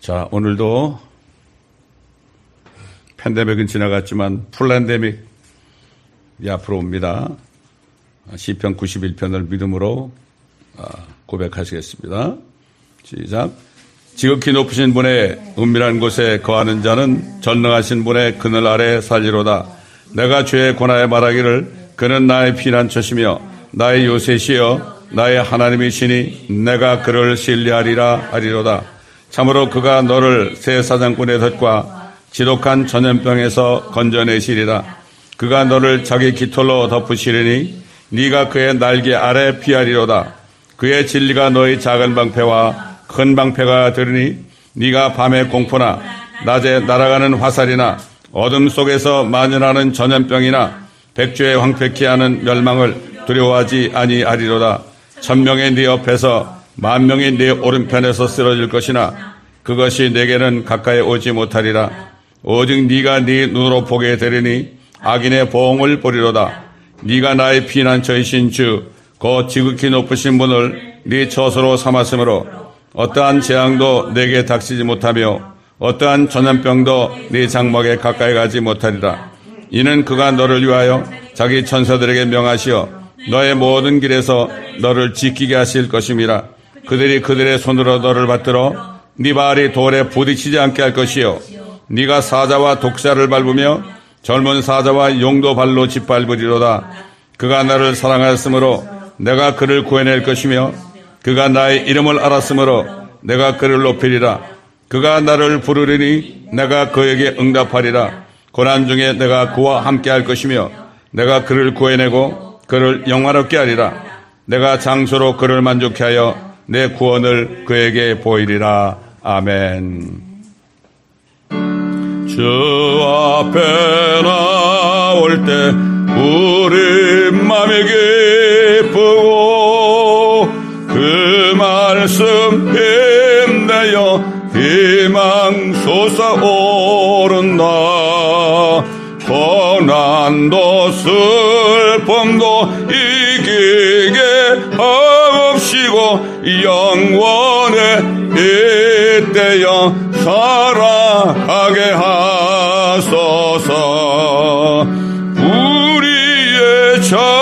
자, 오늘도 팬데믹은 지나갔지만 플랜데믹이 앞으로 옵니다. 시편 91편을 믿음으로 아, 고백하시겠습니다. 시작. 지극히 높으신 분의 은밀한 곳에 거하는 자는 전능하신 분의 그늘 아래 살리로다. 내가 죄의 고나에 말하기를 그는 나의 피난처시며 나의 요새시여 나의 하나님이시니 내가 그를 신뢰하리라 하리로다. 참으로 그가 너를 새 사장꾼의 덫과 지독한 전염병에서 건져내시리라. 그가 너를 자기 깃털로 덮으시리니 네가 그의 날개 아래 피하리로다. 그의 진리가 너의 작은 방패와 큰 방패가 되리니 네가 밤의 공포나 낮에 날아가는 화살이나 어둠 속에서 만연하는 전염병이나 백주에 황폐케 하는 멸망을 두려워하지 아니하리로다. 천명의 네 옆에서 만 명이 네 오른편에서 쓰러질 것이나 그것이 내게는 가까이 오지 못하리라. 오직 네가 네 눈으로 보게 되리니 악인의 보응을 보리로다. 네가 나의 피난처이신 주, 그 지극히 높으신 분을 네 처소로 삼았으므로 어떠한 재앙도 내게 닥치지 못하며 어떠한 전염병도 네 장막에 가까이 가지 못하리라. 이는 그가 너를 위하여 자기 천사들에게 명하시어 너의 모든 길에서 너를 지키게 하실 것임이라. 그들이 그들의 손으로 너를 받들어 네 발이 돌에 부딪히지 않게 할 것이요. 네가 사자와 독사를 밟으며 젊은 사자와 용도 발로 짓밟으리로다. 그가 나를 사랑하였으므로 내가 그를 구해낼 것이며 그가 나의 이름을 알았으므로 내가 그를 높이리라. 그가 나를 부르리니 내가 그에게 응답하리라. 고난 중에 내가 그와 함께 할 것이며 내가 그를 구해내고 그를 영화롭게 하리라. 내가 장소로 그를 만족해 하여 내 구원을 그에게 보이리라. 아멘. 주 앞에 나올 때 우리 맘이 기쁘고 그 말씀 힘내어 희망 솟아오른다 고난도 슬픔도 이기게 하옵시고 영원의 이때여 살아가게 하소서. 우리의 자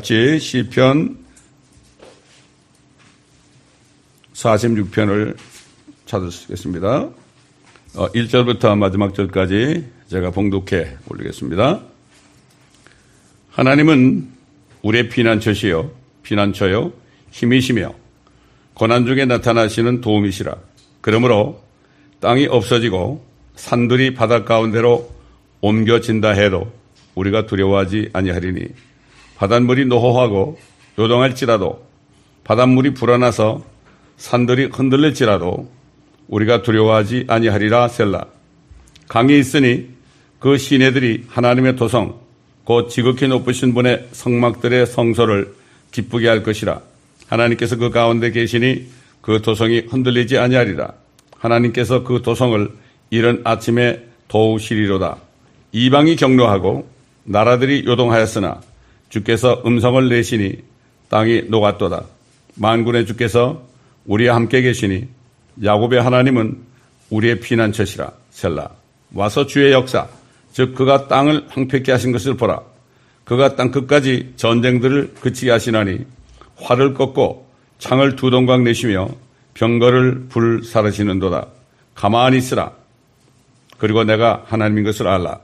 같이 시편 46편을 찾으시겠습니다. 어, 1절부터 마지막 절까지 제가 봉독해 올리겠습니다. 하나님은 우리의 피난처시요, 피난처요, 힘이시며, 고난 중에 나타나시는 도움이시라. 그러므로 땅이 없어지고 산들이 바닷 가운데로 옮겨진다 해도 우리가 두려워하지 아니하리니 바닷물이 노호하고 요동할지라도 바닷물이 불어나서 산들이 흔들릴지라도 우리가 두려워하지 아니하리라 셀라. 강이 있으니 그 시내들이 하나님의 도성, 곧 지극히 높으신 분의 성막들의 성소를 기쁘게 할 것이라. 하나님께서 그 가운데 계시니 그 도성이 흔들리지 아니하리라. 하나님께서 그 도성을 이른 아침에 도우시리로다. 이방이 경로하고 나라들이 요동하였으나 주께서 음성을 내시니 땅이 녹았도다. 만군의 주께서 우리와 함께 계시니 야곱의 하나님은 우리의 피난처시라. 셀라. 와서 주의 역사 즉 그가 땅을 황폐케 하신 것을 보라. 그가 땅 끝까지 전쟁들을 그치게 하시나니 활을 꺾고 창을 두 동강 내시며 병거를 불 사르시는도다. 가만히 있으라. 그리고 내가 하나님인 것을 알라.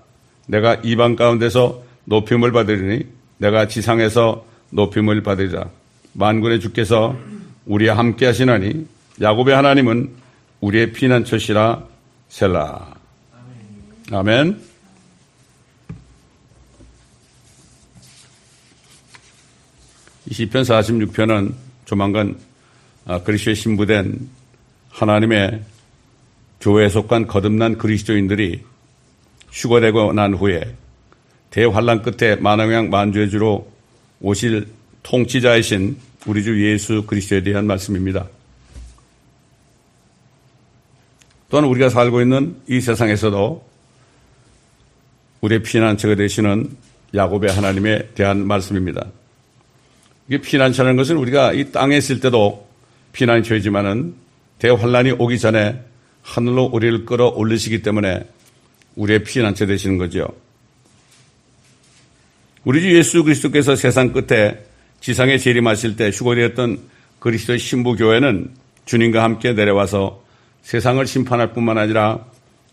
내가 이방 가운데서 높임을 받으리니 내가 지상에서 높임을 받으리라 만군의 주께서 우리와 함께 하시나니 야곱의 하나님은 우리의 피난처시라 셀라. 아멘. 이 시편 46편은 조만간 아, 그리스도에 신부된 하나님의 교회에 속한 거듭난 그리스도인들이 휴거되고 난 후에 대환란 끝에 만왕양 만주의 주로 오실 통치자이신 우리 주 예수 그리스도에 대한 말씀입니다. 또한 우리가 살고 있는 이 세상에서도 우리의 피난처가 되시는 야곱의 하나님에 대한 말씀입니다. 이게 피난처라는 것은 우리가 이 땅에 있을 때도 피난처이지만은 대환란이 오기 전에 하늘로 우리를 끌어올리시기 때문에 우리의 피난처 되시는 거죠. 우리 주 예수 그리스도께서 세상 끝에 지상에 재림하실 때 휴거되었던 그리스도의 신부 교회는 주님과 함께 내려와서 세상을 심판할 뿐만 아니라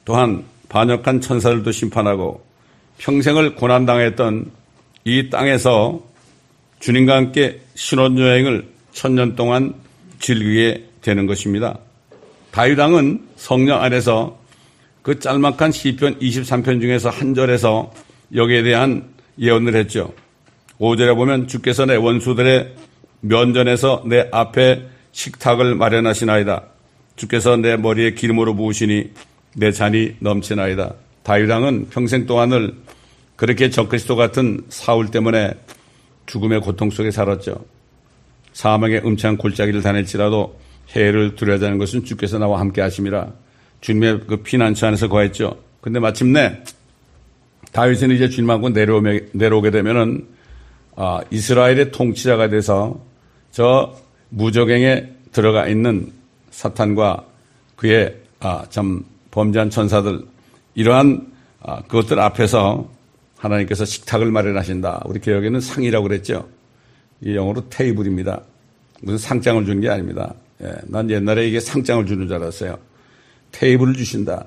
또한 반역한 천사들도 심판하고 평생을 고난당했던 이 땅에서 주님과 함께 신혼여행을 천년 동안 즐기게 되는 것입니다. 다윗왕은 성령 안에서 그 짤막한 시편 23편 중에서 한 절에서 여기에 대한 예언을 했죠. 5절에 보면 주께서 내 원수들의 면전에서 내 앞에 식탁을 마련하시나이다. 주께서 내 머리에 기름으로 부으시니 내 잔이 넘치나이다. 다윗왕은 평생 동안을 그렇게 적그리스도 같은 사울 때문에 죽음의 고통 속에 살았죠. 사망의 음창 골짜기를 다닐지라도 해를 않는 것은 주께서 나와 함께 하심이라. 주님의 그 피난처 안에서 거했죠. 근데 마침내 다윗은 이제 주님하고 내려오게, 내려오게 되면은 아, 이스라엘의 통치자가 돼서 저 무적행에 들어가 있는 사탄과 그의 아, 참 범죄한 천사들 이러한 아, 그것들 앞에서 하나님께서 식탁을 마련하신다. 우리 개혁에는 상이라고 그랬죠. 이 영어로 테이블입니다. 무슨 상장을 주는 게 아닙니다. 예, 난 옛날에 이게 상장을 주는 줄 알았어요. 테이블을 주신다.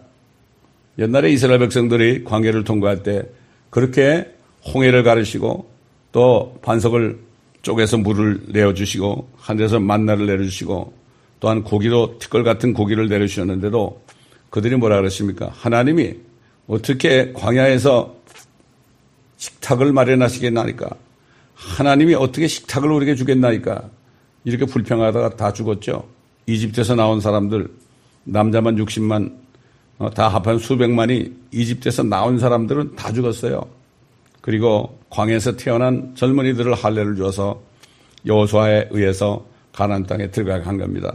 옛날에 이스라엘 백성들이 광해를 통과할 때 그렇게 홍해를 가르시고 또 반석을 쪼개서 물을 내어주시고 하늘에서 만나를 내려주시고 또한 고기도 티끌 같은 고기를 내려주셨는데도 그들이 뭐라 그랬습니까? 하나님이 어떻게 광야에서 식탁을 마련하시겠나니까? 하나님이 어떻게 식탁을 우리에게 주겠나니까? 이렇게 불평하다가 다 죽었죠. 이집트에서 나온 사람들 남자만 60만 어, 다 합한 수백만이 이집트에서 나온 사람들은 다 죽었어요. 그리고 광에서 태어난 젊은이들을 할례를 주어서 여호수아에 의해서 가나안 땅에 들어가게 한 겁니다.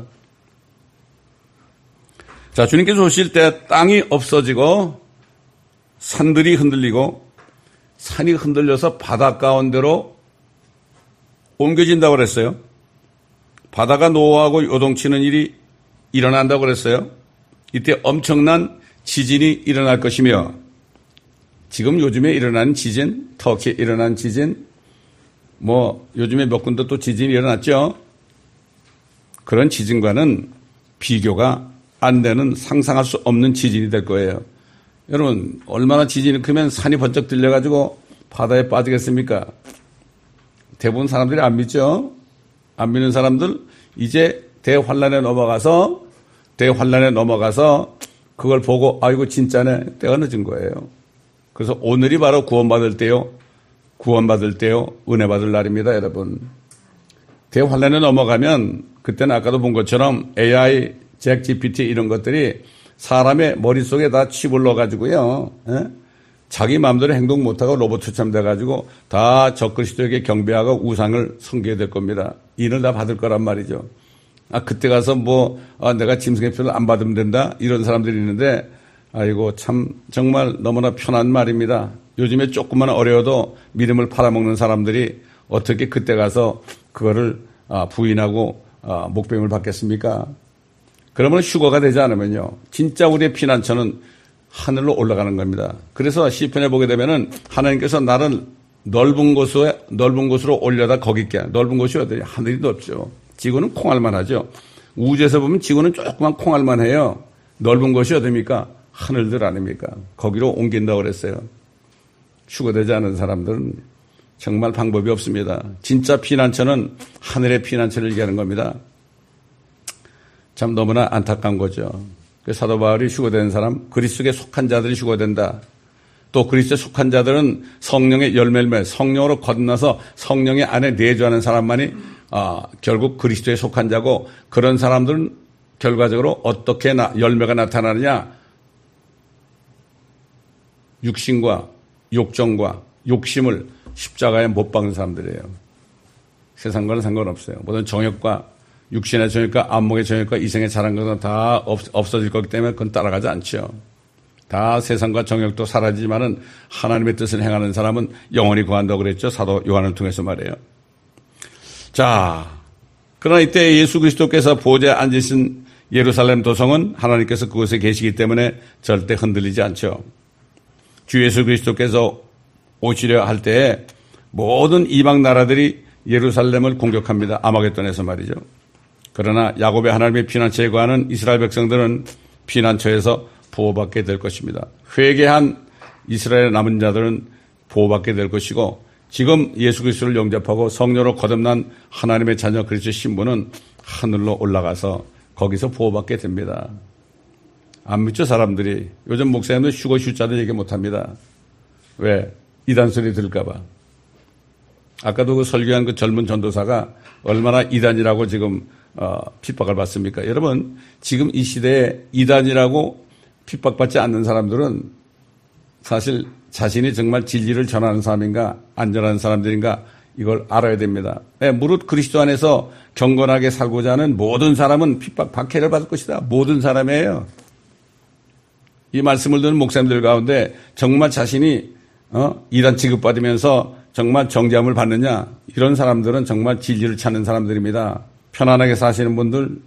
자, 주님께서 오실 때 땅이 없어지고 산들이 흔들리고 산이 흔들려서 바다 가운데로 옮겨진다고 그랬어요. 바다가 노하고 요동치는 일이 일어난다고 그랬어요. 이때 엄청난 지진이 일어날 것이며 지금 요즘에 일어나는 지진, 터키에 일어난 지진, 뭐 요즘에 몇 군데 또 지진이 일어났죠. 그런 지진과는 비교가 안 되는 상상할 수 없는 지진이 될 거예요. 여러분 얼마나 지진이 크면 산이 번쩍 들려가지고 바다에 빠지겠습니까? 대부분 사람들이 안 믿죠. 안 믿는 사람들 이제 대환란에 넘어가서 대환란에 넘어가서 그걸 보고 아이고 진짜네 때가 늦은 거예요. 그래서 오늘이 바로 구원받을 때요. 구원받을 때요. 은혜 받을 날입니다, 여러분. 대환란에 넘어가면 그때는 아까도 본 것처럼 AI, 잭 GPT 이런 것들이 사람의 머릿속에 다 칩을 넣어가지고요. 에? 예? 자기 마음대로 행동 못하고 로봇 추첨돼가지고 다 적그리스도에게 경배하고 우상을 섬기게 될 겁니다. 이를 다 받을 거란 말이죠. 아, 그때 가서 뭐, 아, 내가 짐승의 표를 안 받으면 된다? 이런 사람들이 있는데, 아이고, 참, 정말 너무나 편한 말입니다. 요즘에 조금만 어려워도 믿음을 팔아먹는 사람들이 어떻게 그때 가서 그거를 아, 부인하고 아, 목배임을 받겠습니까? 그러면 휴거가 되지 않으면요. 진짜 우리의 피난처는 하늘로 올라가는 겁니다. 그래서 시편에 보게 되면은 하나님께서 나를 넓은 곳으로 넓은 곳으로 올려다 거기 있게 넓은 곳이 어디냐 하늘이 넓죠. 지구는 콩알만 하죠. 우주에서 보면 지구는 조그만 콩알만 해요. 넓은 곳이 어디입니까? 하늘들 아닙니까? 거기로 옮긴다고 그랬어요. 휴거되지 않은 사람들은 정말 방법이 없습니다. 진짜 피난처는 하늘의 피난처를 얘기하는 겁니다. 참 너무나 안타까운 거죠. 그 사도 바울이 휴거된 사람, 그리스도에 속한 자들이 휴거된다. 또 그리스도에 속한 자들은 성령의 열매를 성령으로 거듭나서 성령의 안에 내주하는 사람만이 아, 결국 그리스도에 속한 자고 그런 사람들은 결과적으로 어떻게 나, 열매가 나타나느냐 육신과 욕정과 욕심을 십자가에 못 박는 사람들이에요. 세상과는 상관없어요. 모든 정욕과 육신의 정욕과 안목의 정욕과 이생의 잘한 것은 다 없, 어질 거기 때문에 그건 따라가지 않죠. 다 세상과 정욕도 사라지지만은 하나님의 뜻을 행하는 사람은 영원히 구한다고 그랬죠. 사도 요한을 통해서 말이에요. 자, 그러나 이때 예수 그리스도께서 보좌에 앉으신 예루살렘 도성은 하나님께서 그곳에 계시기 때문에 절대 흔들리지 않죠. 주 예수 그리스도께서 오시려 할 때에 모든 이방 나라들이 예루살렘을 공격합니다. 아마겟돈에서 말이죠. 그러나 야곱의 하나님의 피난처에 관한 이스라엘 백성들은 피난처에서 보호받게 될 것입니다. 회개한 이스라엘 남은 자들은 보호받게 될 것이고 지금 예수 그리스도를 영접하고 성녀로 거듭난 하나님의 자녀 그리스도 신부는 하늘로 올라가서 거기서 보호받게 됩니다. 안 믿죠 사람들이 요즘 목사님들 휴고 휴자를 얘기 못합니다. 왜 이단 소리 들까봐. 아까도 그 설교한 그 젊은 전도사가 얼마나 이단이라고 지금 어, 핍박을 받습니까? 여러분 지금 이 시대에 이단이라고 핍박받지 않는 사람들은 사실 자신이 정말 진리를 전하는 사람인가 안전한 사람들인가 이걸 알아야 됩니다. 네, 무릇 그리스도 안에서 경건하게 살고자 하는 모든 사람은 핍박 박해를 받을 것이다. 모든 사람이에요. 이 말씀을 듣는 목사님들 가운데 정말 자신이 어? 이단 취급받으면서 정말 정죄함을 받느냐 이런 사람들은 정말 진리를 찾는 사람들입니다. 편안하게 사시는 분들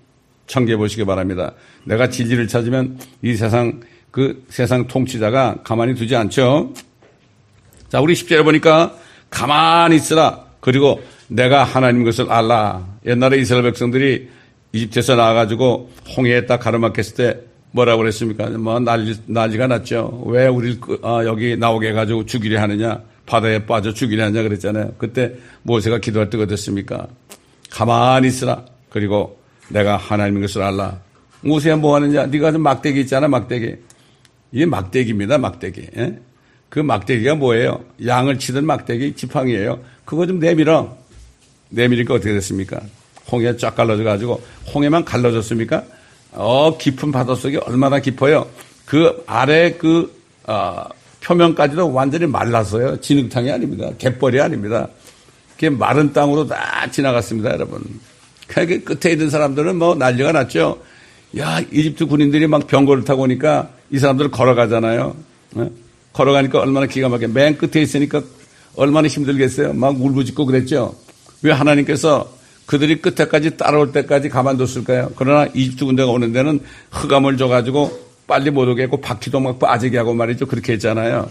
청기해 보시기 바랍니다. 내가 진리를 찾으면 이 세상 그 세상 통치자가 가만히 두지 않죠. 자, 우리 10절에 보니까 가만히 있으라. 그리고 내가 하나님 것을 알라. 옛날에 이스라엘 백성들이 이집트에서 나와가지고 홍해에 딱 가로막혔을 때 뭐라고 그랬습니까? 뭐 난리, 난리가 났죠. 왜 우리를 어, 여기 나오게 해가지고 죽이려 하느냐. 바다에 빠져 죽이려 하냐 그랬잖아요. 그때 모세가 기도할 때가 됐습니까? 가만히 있으라. 그리고 내가 하나님의 것을 알라. 모세야 뭐 하느냐? 네가 좀 막대기 있잖아, 막대기. 이게 막대기입니다, 막대기. 예? 그 막대기가 뭐예요? 양을 치던 막대기 지팡이에요. 그거 좀 내밀어. 내밀니까 어떻게 됐습니까? 홍해 쫙 갈라져 가지고 홍해만 갈라졌습니까? 어 깊은 바닷속이 얼마나 깊어요. 그 아래 그 어, 표면까지도 완전히 말랐어요. 진흙탕이 아닙니다. 갯벌이 아닙니다. 그게 마른 땅으로 다 지나갔습니다, 여러분. 그 끝에 있는 사람들은 뭐 난리가 났죠. 야, 이집트 군인들이 막 병거를 타고 오니까 이 사람들 걸어가잖아요. 네? 걸어가니까 얼마나 기가 막혀. 맨 끝에 있으니까 얼마나 힘들겠어요. 막 울부짖고 그랬죠. 왜 하나님께서 그들이 끝에까지 따라올 때까지 가만뒀을까요? 그러나 이집트 군대가 오는 데는 흑암을 줘가지고 빨리 못 오게 하고 바퀴도 막 빠지게 하고 말이죠. 그렇게 했잖아요.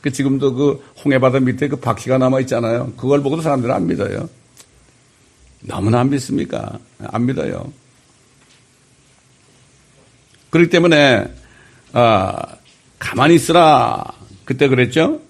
그 지금도 그 홍해바다 밑에 그 바퀴가 남아 있잖아요. 그걸 보고도 사람들은 안 믿어요. 너무나 안 믿습니까? 안 믿어요. 그렇기 때문에 아, 가만히 있으라 그때 그랬죠.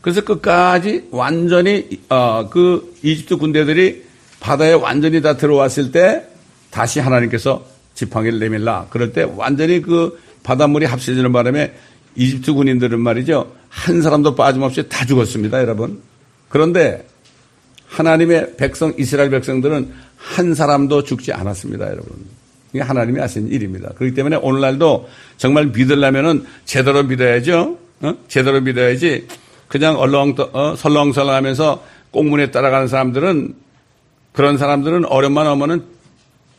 그래서 끝까지 완전히 어, 그 이집트 군대들이 바다에 완전히 다 들어왔을 때 다시 하나님께서 지팡이를 내밀라. 그럴 때 완전히 그 바닷물이 합쳐지는 바람에 이집트 군인들은 말이죠. 한 사람도 빠짐없이 다 죽었습니다, 여러분. 그런데 하나님의 백성, 이스라엘 백성들은 한 사람도 죽지 않았습니다, 여러분. 이게 하나님이 하신 일입니다. 그렇기 때문에 오늘날도 정말 믿으려면은 제대로 믿어야죠. 어? 제대로 믿어야지 그냥 얼렁, 어? 설렁설렁 하면서 꽁문에 따라가는 사람들은 그런 사람들은 어렵만 하면은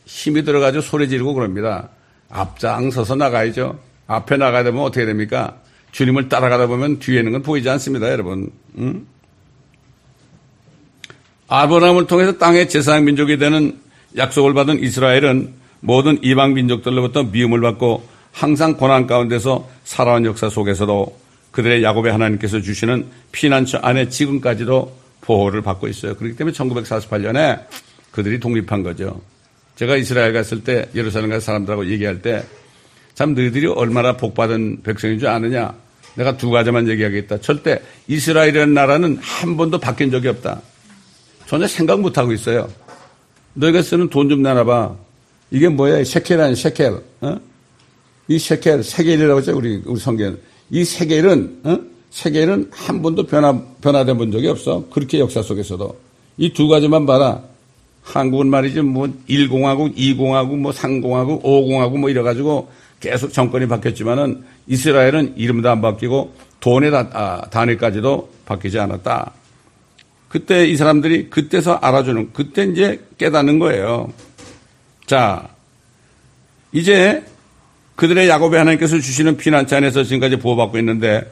힘이 들어가지고 소리 지르고 그럽니다. 앞장서서 나가야죠. 앞에 나가야 되면 어떻게 됩니까? 주님을 따라가다 보면 뒤에 있는 건 보이지 않습니다, 여러분. 응? 아브라함을 통해서 땅의 제사장 민족이 되는 약속을 받은 이스라엘은 모든 이방 민족들로부터 미움을 받고 항상 고난 가운데서 살아온 역사 속에서도 그들의 야곱의 하나님께서 주시는 피난처 안에 지금까지도 보호를 받고 있어요. 그렇기 때문에 1948년에 그들이 독립한 거죠. 제가 이스라엘 갔을 때 예루살렘 간 사람들하고 얘기할 때 참 너희들이 얼마나 복받은 백성인 줄 아느냐. 내가 두 가지만 얘기하겠다. 절대 이스라엘이라는 나라는 한 번도 바뀐 적이 없다. 전혀 생각 못 하고 있어요. 너희가 쓰는 돈 좀 내놔봐. 이게 뭐야? 셰켈 아니 셰켈. 어? 이 셰켈, 세겔이라고 하죠. 우리, 우리 성경. 이 세겔은, 어? 세겔은 한 번도 변화, 변화된 본 적이 없어. 그렇게 역사 속에서도. 이 두 가지만 봐라. 한국은 말이죠. 뭐 1공하고 2공하고 뭐 3공하고 5공하고 뭐 이래가지고 계속 정권이 바뀌었지만은 이스라엘은 이름도 안 바뀌고 돈의 아, 단위까지도 바뀌지 않았다. 그때 이 사람들이 그때서 알아주는 그때 이제 깨닫는 거예요. 자, 이제 그들의 야곱의 하나님께서 주시는 피난처 안에서 지금까지 보호받고 있는데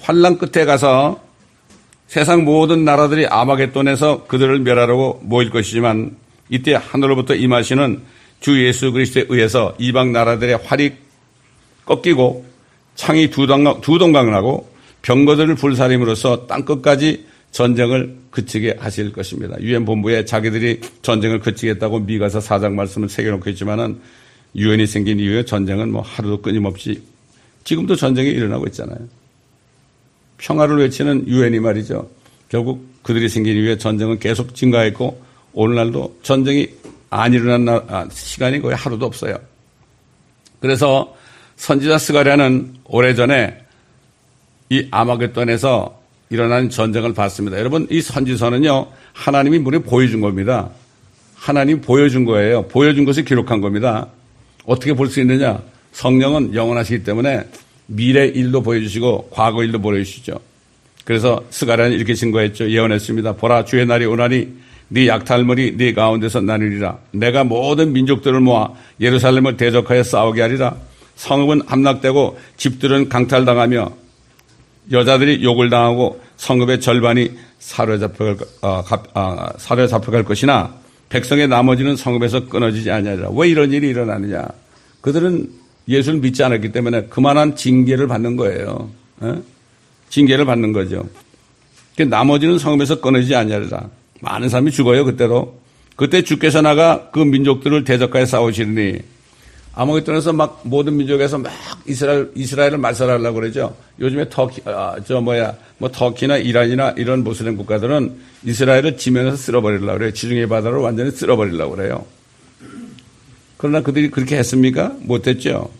환란 끝에 가서 세상 모든 나라들이 아마겟돈에서 그들을 멸하려고 모일 것이지만 이때 하늘로부터 임하시는 주 예수 그리스도에 의해서 이방 나라들의 활이 꺾이고 창이 두동강, 을 하고 병거들을 불살림으로써 땅끝까지 전쟁을 그치게 하실 것입니다. 유엔 본부에 자기들이 전쟁을 그치겠다고 미가서 사장 말씀을 새겨놓고 있지만은 유엔이 생긴 이후에 전쟁은 뭐 하루도 끊임없이 지금도 전쟁이 일어나고 있잖아요. 평화를 외치는 유엔이 말이죠. 결국 그들이 생긴 이후에 전쟁은 계속 증가했고 오늘날도 전쟁이 안 일어난 아, 시간이 거의 하루도 없어요. 그래서 선지자 스가랴는 오래전에 이 아마겟돈에서 일어난 전쟁을 봤습니다. 여러분 이 선지서는요 하나님이 물에 보여준 겁니다. 하나님 보여준 거예요. 보여준 것을 기록한 겁니다. 어떻게 볼 수 있느냐? 성령은 영원하시기 때문에 미래 일도 보여주시고 과거 일도 보여주시죠. 그래서 스가랴는 이렇게 증거했죠. 예언했습니다. 보라 주의 날이 오나니 네 약탈물이 네 가운데서 나누리라. 내가 모든 민족들을 모아 예루살렘을 대적하여 싸우게 하리라. 성읍은 함락되고 집들은 강탈당하며 여자들이 욕을 당하고 성읍의 절반이 사로잡혀갈, 어, 어, 사로잡혀갈 것이나 백성의 나머지는 성읍에서 끊어지지 아니하리라. 왜 이런 일이 일어나느냐? 그들은 예수를 믿지 않았기 때문에 그만한 징계를 받는 거예요. 에? 징계를 받는 거죠. 나머지는 성읍에서 끊어지지 아니하리라. 많은 사람이 죽어요, 그때도. 그때 주께서 나가 그 민족들을 대적하여 싸우시니 아마겟돈에서 막 모든 민족에서 막 이스라엘 이스라엘을 말살하려고 그러죠. 요즘에 터키 아, 저 뭐야 뭐 터키나 이란이나 이런 모슬렘 국가들은 이스라엘을 지면에서 쓸어버리려고 그래요. 지중해 바다를 완전히 쓸어버리려고 그래요. 그러나 그들이 그렇게 했습니까? 못했죠.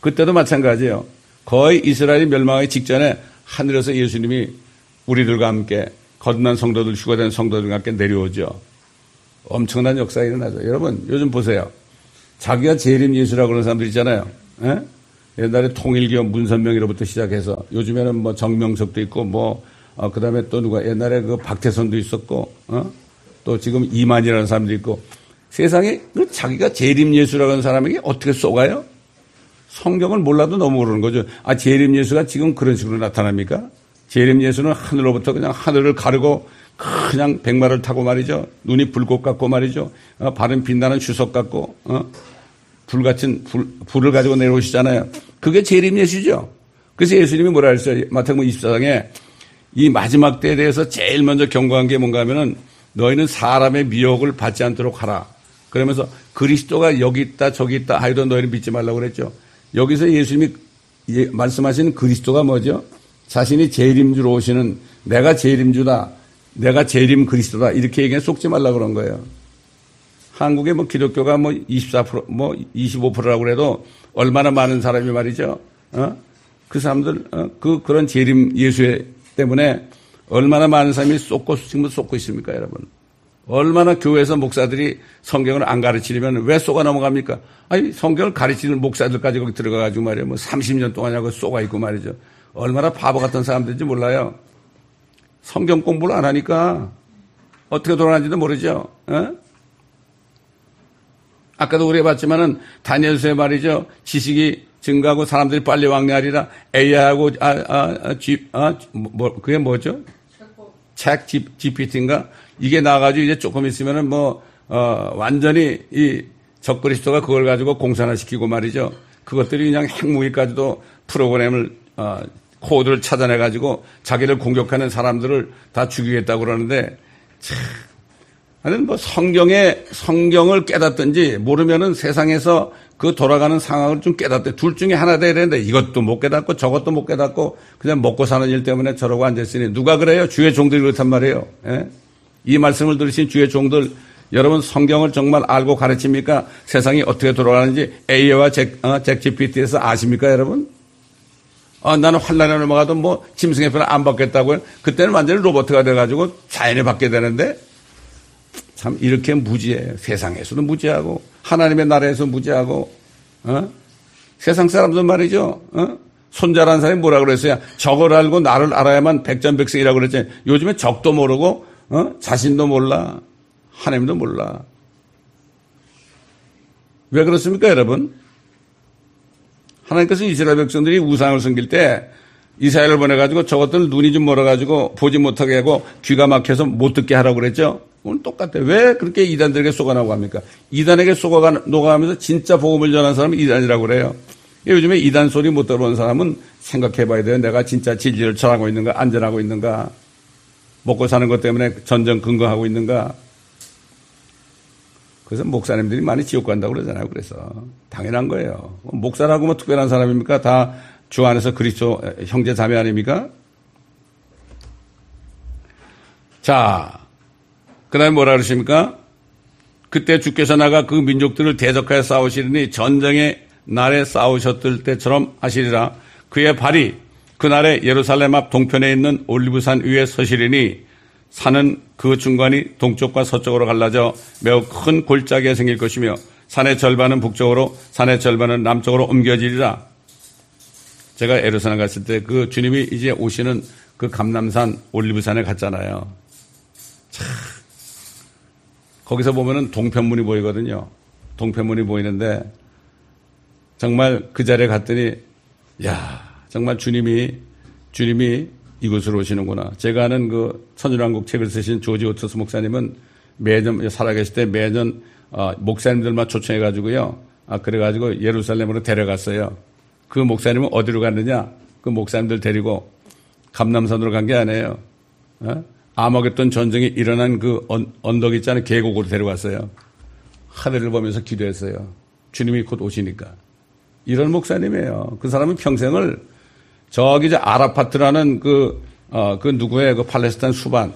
그때도 마찬가지예요. 거의 이스라엘이 멸망하기 직전에 하늘에서 예수님이 우리들과 함께 거듭난 성도들, 휴가된 성도들과 함께 내려오죠. 엄청난 역사가 일어나죠. 여러분, 요즘 보세요. 자기가 재림 예수라고 그러는 사람들 있잖아요. 에? 예? 옛날에 통일기업 문선명이로부터 시작해서 요즘에는 뭐 정명석도 있고 뭐, 어, 그 다음에 또 누가 옛날에 그 박태선도 있었고, 어? 또 지금 이만이라는 사람도 있고 세상에 그 자기가 재림 예수라고 하는 사람에게 어떻게 쏘가요? 성경을 몰라도 너무 모르는 거죠. 아, 재림 예수가 지금 그런 식으로 나타납니까? 재림 예수는 하늘로부터 그냥 하늘을 가르고 그냥 백마를 타고 말이죠. 눈이 불꽃 같고 말이죠. 어, 발은 빛나는 주석 같고 어? 불 같은 불, 불을 가지고 내려오시잖아요. 그게 재림 예수죠. 그래서 예수님이 뭐라 했어요? 마태복음 24장에 이 마지막 때에 대해서 제일 먼저 경고한 게 뭔가 하면은 너희는 사람의 미혹을 받지 않도록 하라. 그러면서 그리스도가 여기 있다 저기 있다 하여도 너희는 믿지 말라고 그랬죠. 여기서 예수님이 말씀하시는 그리스도가 뭐죠? 자신이 재림주로 오시는 내가 재림주다. 내가 재림 그리스도다. 이렇게 얘기해 속지 말라 그런 거예요. 한국에 뭐 기독교가 뭐 24%, 뭐 25%라고 그래도 얼마나 많은 사람이 말이죠. 어? 그 사람들, 어? 그, 그런 재림 예수 때문에 얼마나 많은 사람이 쏟고, 지금 쏟고 있습니까, 여러분? 얼마나 교회에서 목사들이 성경을 안 가르치려면 왜 쏘가 넘어갑니까? 아니, 성경을 가르치는 목사들까지 거기 들어가가지고 말이에요. 뭐 30년 동안이고 쏘가 있고 말이죠. 얼마나 바보 같은 사람들인지 몰라요. 성경 공부를 안 하니까 어떻게 돌아가는지도 모르죠. 어? 아까도 우리 해봤지만은 다니엘서에 말이죠. 지식이 증가하고 사람들이 빨리 왕래하리라 AI하고 아, 아, 아, G, 아, 뭐, 그게 뭐죠? 책 GPT인가? 이게 나가지고 이제 조금 있으면은 뭐, 어, 완전히 이 적그리스도가 그걸 가지고 공산화시키고 말이죠. 그것들이 그냥 핵무기까지도 프로그램을, 어, 코드를 찾아내 가지고 자기를 공격하는 사람들을 다 죽이겠다고 그러는데 참. 아니 뭐 성경에 성경을 깨닫든지 모르면은 세상에서 그 돌아가는 상황을 좀 깨닫대. 둘 중에 하나 돼야 되는데 이것도 못 깨닫고 저것도 못 깨닫고 그냥 먹고 사는 일 때문에 저러고 앉아있으니 누가 그래요? 주의 종들이 그렇단 말이에요. 예? 이 말씀을 들으신 주의 종들 여러분 성경을 정말 알고 가르칩니까? 세상이 어떻게 돌아가는지 A와 잭, 어, 잭 GPT에서 아십니까 여러분? 어, 나는 환란에 넘어가도 뭐 짐승의 편을 안 받겠다고요. 그때는 완전히 로버트가 돼가지고 자연에 받게 되는데 참 이렇게 무지해 세상에서도 무지하고 하나님의 나라에서 무지하고 어? 세상 사람들 말이죠. 어? 손자라는 사람이 뭐라 그랬어요? 적을 알고 나를 알아야만 백전백승이라고 그랬지. 요즘에 적도 모르고 어? 자신도 몰라. 하나님도 몰라. 왜 그렇습니까, 여러분? 하나님께서 이스라엘 백성들이 우상을 섬길 때 이스라엘을 보내가지고 저것들 눈이 좀 멀어가지고 보지 못하게 하고 귀가 막혀서 못 듣게 하라고 그랬죠? 오늘 똑같아요. 왜 그렇게 이단들에게 속아나고 합니까? 이단에게 속아가, 녹아가면서 진짜 복음을 전한 사람은 이단이라고 그래요. 요즘에 이단 소리 못 들어본 사람은 생각해 봐야 돼요. 내가 진짜 진리를 전하고 있는가, 안전하고 있는가, 먹고 사는 것 때문에 전전 근거하고 있는가. 그래서 목사님들이 많이 지옥 간다고 그러잖아요. 그래서 당연한 거예요. 목사라고 뭐 특별한 사람입니까? 다 주 안에서 그리스도 형제 자매 아닙니까? 자, 그 다음에 뭐라 그러십니까? 그때 주께서 나가 그 민족들을 대적하여 싸우시리니 전쟁의 날에 싸우셨을 때처럼 하시리라. 그의 발이 그날에 예루살렘 앞 동편에 있는 올리브산 위에 서시리니 산은 그 중간이 동쪽과 서쪽으로 갈라져 매우 큰 골짜기가 생길 것이며 산의 절반은 북쪽으로 산의 절반은 남쪽으로 옮겨지리라. 제가 예루살렘 갔을 때 그 주님이 이제 오시는 그 감남산 올리브산에 갔잖아요. 참 거기서 보면은 동편문이 보이거든요. 동편문이 보이는데 정말 그 자리에 갔더니 야 정말 주님이 주님이 이곳으로 오시는구나. 제가 아는 그 천일왕국 책을 쓰신 조지 오토스 목사님은 매년 살아계실 때 매년 어, 목사님들만 초청해 가지고요. 아 그래 가지고 예루살렘으로 데려갔어요. 그 목사님은 어디로 갔느냐? 그 목사님들 데리고 감남산으로 간 게 아니에요. 어? 아마겟돈 전쟁이 일어난 그 언덕 있잖아요. 계곡으로 데려갔어요. 하늘을 보면서 기도했어요. 주님이 곧 오시니까. 이런 목사님이에요. 그 사람은 평생을 저기 이제 아라파트라는 그, 어, 그 누구의 그 팔레스타인 수반,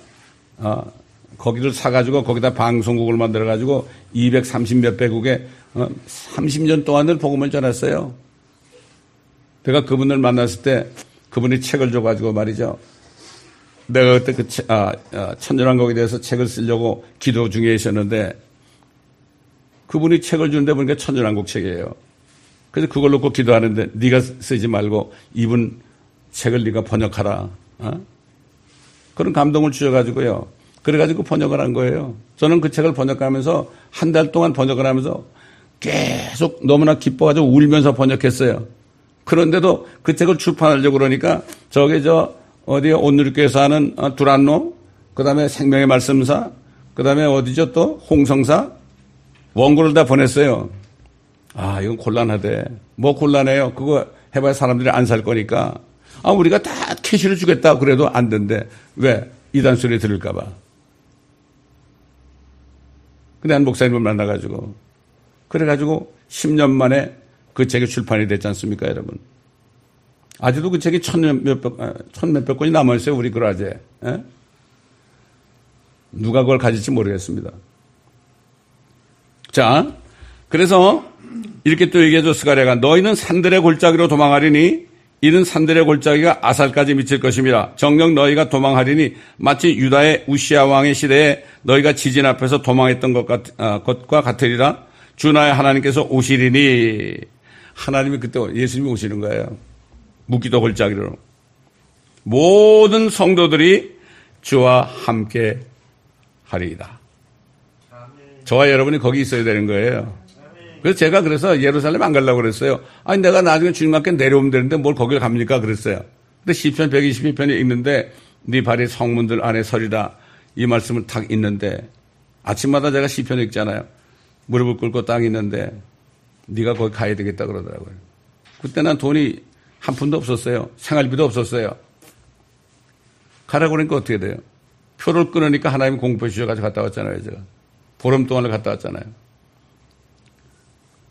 어, 거기를 사가지고 거기다 방송국을 만들어가지고 230몇 배국에 어, 30년 동안을 복음을 전했어요. 내가 그분을 만났을 때 그분이 책을 줘가지고 말이죠. 내가 그때 그 아, 아, 천년왕국에 대해서 책을 쓰려고 기도 중에 있었는데 그분이 책을 주는데 보니까 천년왕국 책이에요. 그래서 그걸 놓고 기도하는데 네가 쓰지 말고 이분 책을 네가 번역하라. 어? 그런 감동을 주셔가지고요. 그래가지고 번역을 한 거예요. 저는 그 책을 번역하면서 한 달 동안 번역을 하면서 계속 너무나 기뻐가지고 울면서 번역했어요. 그런데도 그 책을 출판하려고 그러니까 저기 저 어디에 온누리교에서 하는 어, 두란노, 그 다음에 생명의 말씀사, 그 다음에 어디죠 또 홍성사 원고를 다 보냈어요. 아, 이건 곤란하대. 뭐 곤란해요? 그거 해봐야 사람들이 안 살 거니까. 아, 우리가 다 캐시를 주겠다 그래도 안 된대. 왜? 이단 소리 들을까봐. 근데 한 목사님을 만나가지고. 그래가지고 10년 만에 그 책이 출판이 됐지 않습니까, 여러분? 아직도 그 책이 천 몇백, 아, 천 몇백 권이 남아있어요, 우리 그라제. 에? 누가 그걸 가질지 모르겠습니다. 자, 그래서 이렇게 또 얘기해줘 스가랴가 너희는 산들의 골짜기로 도망하리니 이는 산들의 골짜기가 아살까지 미칠 것입니다. 정녕 너희가 도망하리니 마치 유다의 우시아 왕의 시대에 너희가 지진 앞에서 도망했던 것 같, 아, 것과 같으리라. 주나의 하나님께서 오시리니 하나님이 그때 예수님이 오시는 거예요. 무기도 골짜기로 모든 성도들이 주와 함께 하리이다. 저와 여러분이 거기 있어야 되는 거예요. 그래서 제가 그래서 예루살렘 안 가려고 그랬어요. 아니, 내가 나중에 주님 앞에 내려오면 되는데 뭘 거길 갑니까? 그랬어요. 근데 10편 122편이 있는데 네 발이 성문들 안에 서리라 이 말씀을 딱 있는데 아침마다 제가 시편 읽잖아요. 무릎을 꿇고 딱 있는데 네가 거기 가야 되겠다 그러더라고요. 그때 난 돈이 한 푼도 없었어요. 생활비도 없었어요. 가라고 그러니까 어떻게 돼요? 표를 끊으니까 하나님 공포해 주셔가지고 갔다 왔잖아요. 제가. 보름 동안을 갔다 왔잖아요.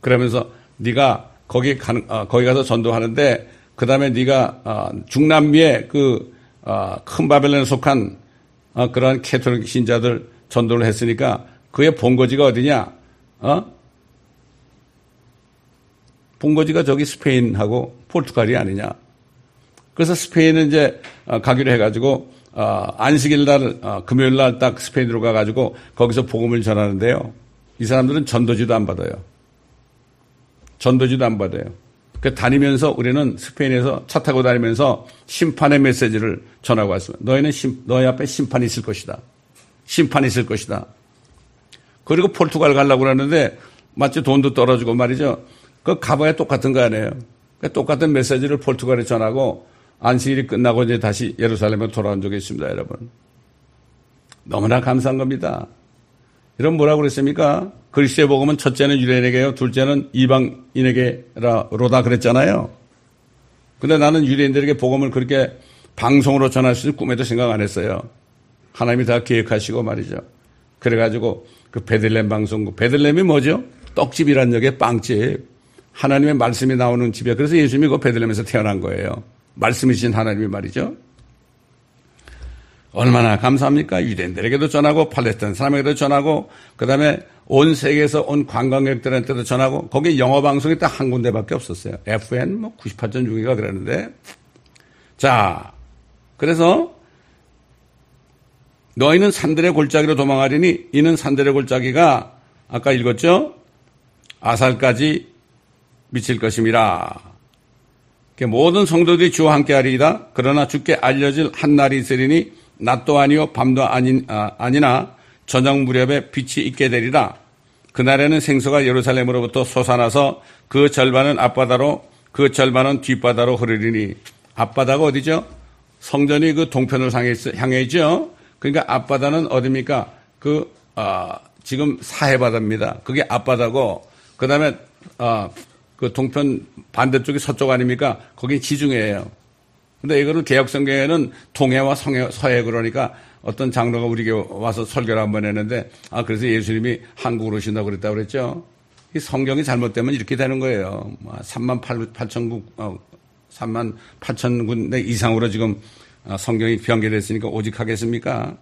그러면서 네가 거기 가는 어, 거기 가서 전도하는데 그 다음에 네가 어, 중남미의 그큰 어, 바벨론에 속한 어, 그러한 캐톨릭 신자들 전도를 했으니까 그의 본거지가 어디냐? 어? 본거지가 저기 스페인하고 포르투갈이 아니냐. 그래서 스페인은 이제 어, 가기로 해가지고 어, 안식일 날 어, 금요일 날 딱 스페인으로 가가지고 거기서 복음을 전하는데요. 이 사람들은 전도지도 안 받아요. 전도지도 안 받아요. 그 다니면서 우리는 스페인에서 차 타고 다니면서 심판의 메시지를 전하고 왔습니다. 너희는 심, 너희 앞에 심판이 있을 것이다. 심판이 있을 것이다. 그리고 포르투갈 가려고 그러는데 마치 돈도 떨어지고 말이죠. 그 가봐야 똑같은 거 아니에요. 그 똑같은 메시지를 포르투갈에 전하고 안식일이 끝나고 이제 다시 예루살렘에 돌아온 적이 있습니다, 여러분. 너무나 감사한 겁니다. 이런 뭐라고 그랬습니까? 그리스의 복음은 첫째는 유대인에게요, 둘째는 이방인에게로다 그랬잖아요. 근데 나는 유대인들에게 복음을 그렇게 방송으로 전할 수 있는 꿈에도 생각 안 했어요. 하나님이 다 계획하시고 말이죠. 그래가지고 그 베들렘 방송국. 베들렘이 뭐죠? 떡집이란 역의 빵집. 하나님의 말씀이 나오는 집이야. 그래서 예수님이 그 베들렘에서 태어난 거예요. 말씀이신 하나님이 말이죠. 얼마나 감사합니까? 유대인들에게도 전하고 팔레스타인 사람에게도 전하고 그다음에 온 세계에서 온 관광객들한테도 전하고 거기 영어 방송이 딱 한 군데밖에 없었어요. FN 뭐 98.6이가 그러는데 자 그래서 너희는 산들의 골짜기로 도망하리니 이는 산들의 골짜기가 아까 읽었죠? 아살까지 미칠 것임이라. 모든 성도들이 주와 함께 하리이다. 그러나 주께 알려질 한 날이 있으리니 낮도 아니요 밤도 아니, 아, 아니나 저녁 무렵에 빛이 있게 되리라. 그날에는 생수가 예루살렘으로부터 솟아나서 그 절반은 앞바다로 그 절반은 뒷바다로 흐르리니 앞바다가 어디죠? 성전이 그 동편을 향해 있죠. 그러니까 앞바다는 어디입니까? 그 어, 지금 사해바다입니다. 그게 앞바다고 그다음에 어, 그 동편 반대쪽이 서쪽 아닙니까? 거기 지중해예요. 근데 이거는 개혁성경에는 동해와 성해, 서해 그러니까 어떤 장로가 우리에게 와서 설교를 한번 했는데 아 그래서 예수님이 한국으로 오신다고 그랬다고 그랬죠. 이 성경이 잘못되면 이렇게 되는 거예요. 3만 8천 국, 어, 3만 8천 군데 이상으로 지금 어, 성경이 변개됐으니까 오직 하겠습니까?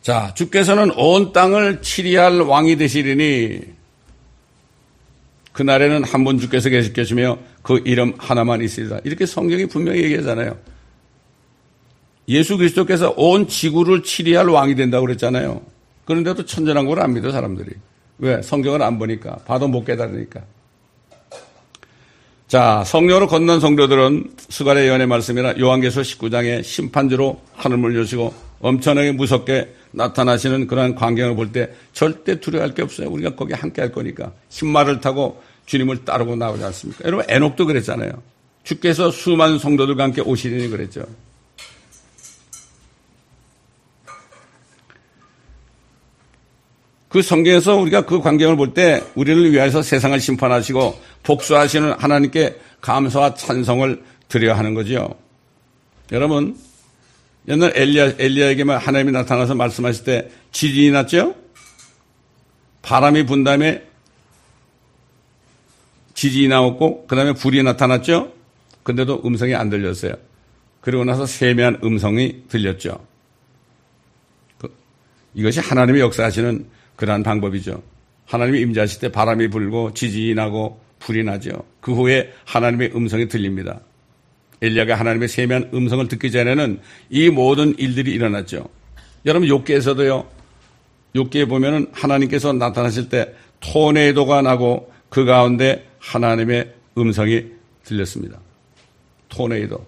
자, 주께서는 온 땅을 치리할 왕이 되시리니 그날에는 한 분 주께서 계실 것이며 그 이름 하나만 있으리라. 이렇게 성경이 분명히 얘기하잖아요. 예수 그리스도께서 온 지구를 치리할 왕이 된다고 그랬잖아요. 그런데도 천전한 걸 안 믿어 사람들이. 왜? 성경을 안 보니까. 봐도 못 깨달으니까. 자, 성령으로 건넌 성도들은 수갈의 예언의 말씀이나 요한계서 19장의 심판주로 하늘을 여시고 엄청나게 무섭게 나타나시는 그런 광경을 볼 때 절대 두려워할 게 없어요. 우리가 거기 함께 할 거니까. 흰말을 타고 주님을 따르고 나오지 않습니까? 여러분, 에녹도 그랬잖아요. 주께서 수많은 성도들과 함께 오시리니 그랬죠. 그 성경에서 우리가 그 광경을 볼 때 우리를 위해서 세상을 심판하시고 복수하시는 하나님께 감사와 찬성을 드려야 하는 거죠. 여러분, 옛날 엘리야, 엘리야에게만 하나님이 나타나서 말씀하실 때 지진이 났죠? 바람이 분 다음에 지진이 나왔고, 그 다음에 불이 나타났죠? 근데도 음성이 안 들렸어요. 그리고 나서 세미한 음성이 들렸죠. 그, 이것이 하나님의 역사하시는 그러한 방법이죠. 하나님이 임재하실 때 바람이 불고 지진이 나고 불이 나죠. 그 후에 하나님의 음성이 들립니다. 엘리야가 하나님의 세미한 음성을 듣기 전에는 이 모든 일들이 일어났죠. 여러분 욕계에서도요. 욕계에 보면은 하나님께서 나타나실 때 토네이도가 나고 그 가운데 하나님의 음성이 들렸습니다. 토네이도.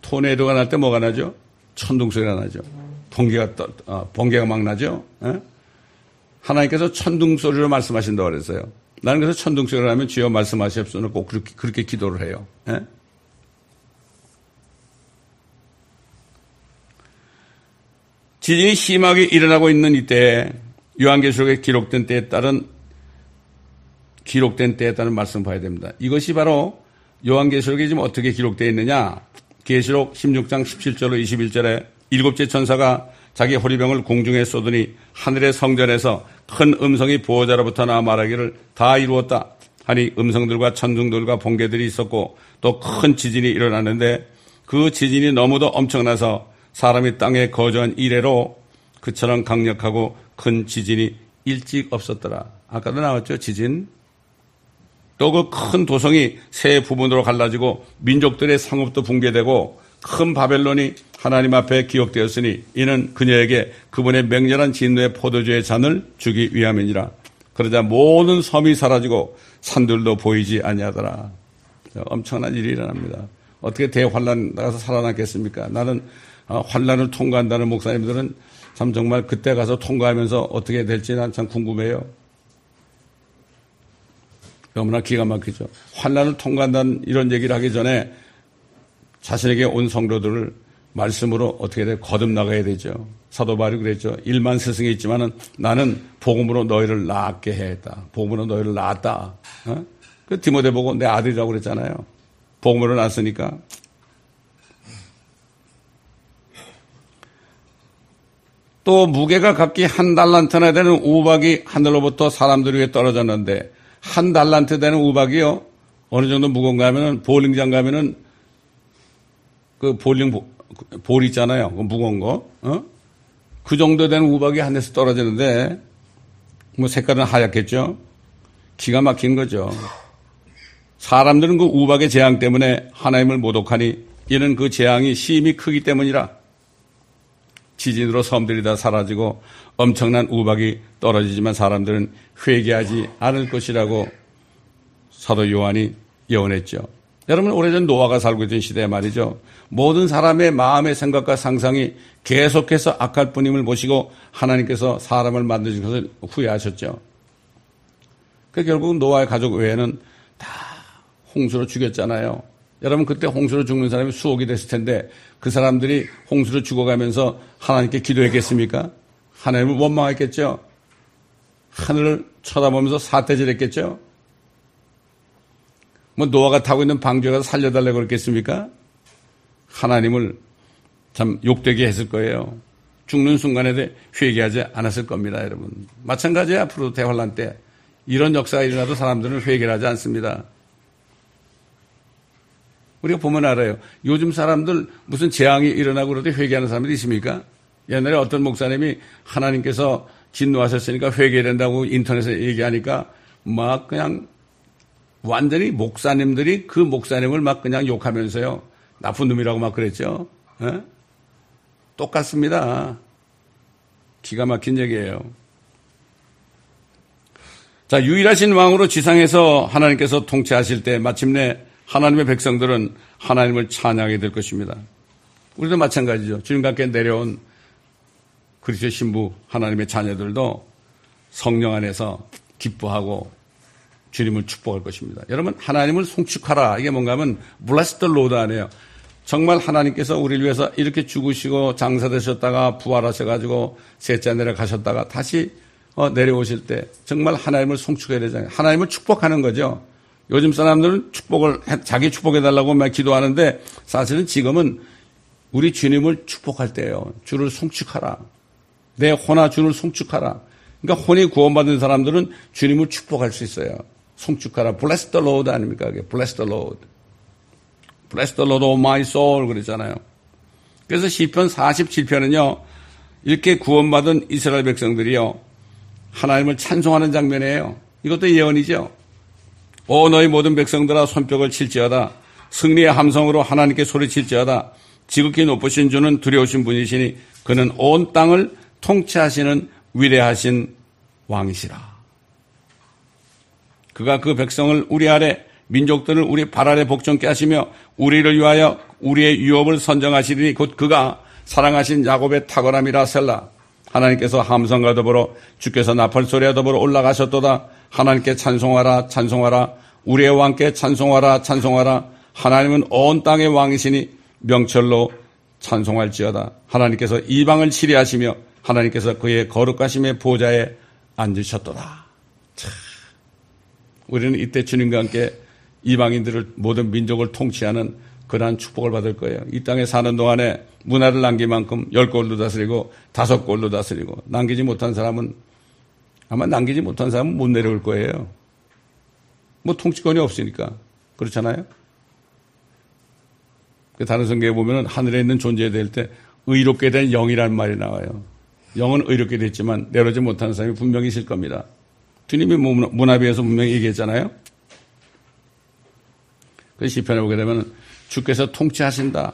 토네이도가 날 때 뭐가 나죠? 천둥 소리가 나죠. 번개가 떠, 어, 번개가 막 나죠. 에? 예? 하나님께서 천둥 소리로 말씀하신다고 그랬어요. 나는 그래서 천둥 소리를 하면 주여 말씀하시옵소서 꼭 그렇게, 그렇게 기도를 해요. 에? 예? 지진이 심하게 일어나고 있는 이때 요한계시록에 기록된 때에 따른 기록된 따른 말씀 봐야 됩니다. 이것이 바로 요한계시록에 지금 어떻게 기록되어 있느냐? 계시록 16장 17절로 21절에 일곱째 천사가 자기 호리병을 공중에 쏘더니 하늘의 성전에서 큰 음성이 보호자로부터 나와 말하기를 다 이루었다. 하니 음성들과 천둥들과 번개들이 있었고 또 큰 지진이 일어났는데 그 지진이 너무도 엄청나서 사람이 땅에 거주한 이래로 그처럼 강력하고 큰 지진이 일찍 없었더라. 아까도 나왔죠, 지진. 또 그 큰 도성이 세 부분으로 갈라지고 민족들의 상업도 붕괴되고 큰 바벨론이 하나님 앞에 기억되었으니 이는 그녀에게 그분의 맹렬한 진노의 포도주의 잔을 주기 위함이니라. 그러자 모든 섬이 사라지고 산들도 보이지 아니하더라. 엄청난 일이 일어납니다. 어떻게 대환란 나가서 살아남겠습니까? 나는 어, 환란을 통과한다는 목사님들은 참 정말 그때 가서 통과하면서 어떻게 될지 난 참 궁금해요. 너무나 기가 막히죠. 환란을 통과한다는 이런 얘기를 하기 전에 자신에게 온 성도들을 말씀으로 어떻게 돼 거듭나가야 되죠. 사도 바울이 그랬죠. 일만 스승이 있지만은 나는 복음으로 너희를 낳게 했다. 복음으로 너희를 낳았다. 어? 그 디모데 보고 내 아들이라고 그랬잖아요. 복음으로 낳았으니까. 또 무게가 각기 한 달란트나 되는 우박이 하늘로부터 사람들 위에 떨어졌는데 한 달란트 되는 우박이요. 어느 정도 무거운가 하면은 볼링장 가면은 그 볼링 볼 있잖아요. 그 무거운 거. 어? 그 정도 되는 우박이 하늘에서 떨어지는데 뭐 색깔은 하얗겠죠. 기가 막힌 거죠. 사람들은 그 우박의 재앙 때문에 하나님을 모독하니 이는 그 재앙이 심히 크기 때문이라 지진으로 섬들이 다 사라지고 엄청난 우박이 떨어지지만 사람들은 회개하지 않을 것이라고 사도 요한이 예언했죠. 여러분 오래전 노아가 살고 있던 시대에 말이죠. 모든 사람의 마음의 생각과 상상이 계속해서 악할 뿐임을 보시고 하나님께서 사람을 만드신 것을 후회하셨죠. 그 결국 노아의 가족 외에는 다 홍수로 죽였잖아요. 여러분 그때 홍수로 죽는 사람이 수억이 됐을 텐데 그 사람들이 홍수로 죽어가면서 하나님께 기도했겠습니까? 하나님을 원망했겠죠. 하늘을 쳐다보면서 사태질했겠죠. 뭐 노아가 타고 있는 방주에 가서 살려달라고 그랬겠습니까? 하나님을 참 욕되게 했을 거예요. 죽는 순간에 회개하지 않았을 겁니다, 여러분. 마찬가지에 앞으로 대환란 때 이런 역사가 일어나도 사람들은 회개를 하지 않습니다. 우리가 보면 알아요. 요즘 사람들 무슨 재앙이 일어나고 그러도 회개하는 사람들이 있습니까? 옛날에 어떤 목사님이 하나님께서 진노하셨으니까 회개된다고 인터넷에 얘기하니까 막 그냥 완전히 목사님들이 그 목사님을 막 그냥 욕하면서요. 나쁜 놈이라고 막 그랬죠. 에? 예? 똑같습니다. 기가 막힌 얘기예요. 자, 유일하신 왕으로 지상에서 하나님께서 통치하실 때 마침내 하나님의 백성들은 하나님을 찬양하게 될 것입니다. 우리도 마찬가지죠. 주님과 함께 내려온 그리스도 신부 하나님의 자녀들도 성령 안에서 기뻐하고 주님을 축복할 것입니다. 여러분 하나님을 송축하라 이게 뭔가 하면 Bless the Lord 아니에요. 정말 하나님께서 우리를 위해서 이렇게 죽으시고 장사되셨다가 부활하셔가지고 셋째 내려가셨다가 다시 어, 내려오실 때 정말 하나님을 송축해야 되잖아요. 하나님을 축복하는 거죠. 요즘 사람들은 축복을 자기 축복해달라고 막 기도하는데 사실은 지금은 우리 주님을 축복할 때예요. 주를 송축하라. 내 혼아 주를 송축하라. 그러니까 혼이 구원받은 사람들은 주님을 축복할 수 있어요. 송축하라. Bless the Lord 아닙니까? 그게 Bless the Lord. Bless the Lord of my soul 그랬잖아요. 그래서 시편 47편은요. 이렇게 구원받은 이스라엘 백성들이요. 하나님을 찬송하는 장면이에요. 이것도 예언이죠. 오 너희 모든 백성들아 손뼉을 칠지어다. 승리의 함성으로 하나님께 소리칠지어다. 지극히 높으신 주는 두려우신 분이시니 그는 온 땅을 통치하시는 위대하신 왕이시라. 그가 그 백성을 우리 아래 민족들을 우리 발 아래 복종케 하시며 우리를 위하여 우리의 유업을 선정하시리니 곧 그가 사랑하신 야곱의 탁월함이라 셀라. 하나님께서 함성과 더불어 주께서 나팔 소리와 더불어 올라가셨도다. 하나님께 찬송하라 찬송하라 우리의 왕께 찬송하라 찬송하라 하나님은 온 땅의 왕이시니 명철로 찬송할지어다. 하나님께서 이방을 치리하시며 하나님께서 그의 거룩하심의 보좌에 앉으셨도다. 참. 우리는 이때 주님과 함께 이방인들을 모든 민족을 통치하는 그러한 축복을 받을 거예요. 이 땅에 사는 동안에 문화를 남긴 만큼 열 골로 다스리고 다섯 골로 다스리고 남기지 못한 사람은 아마 남기지 못한 사람은 못 내려올 거예요. 뭐 통치권이 없으니까. 그렇잖아요? 그 다른 성경에 보면 하늘에 있는 존재에 대할 때 의롭게 된 영이라는 말이 나와요. 영은 의롭게 됐지만 내려오지 못한 사람이 분명히 있을 겁니다. 주님이 문화비에서 분명히 얘기했잖아요. 그 시편에 보게 되면 주께서 통치하신다.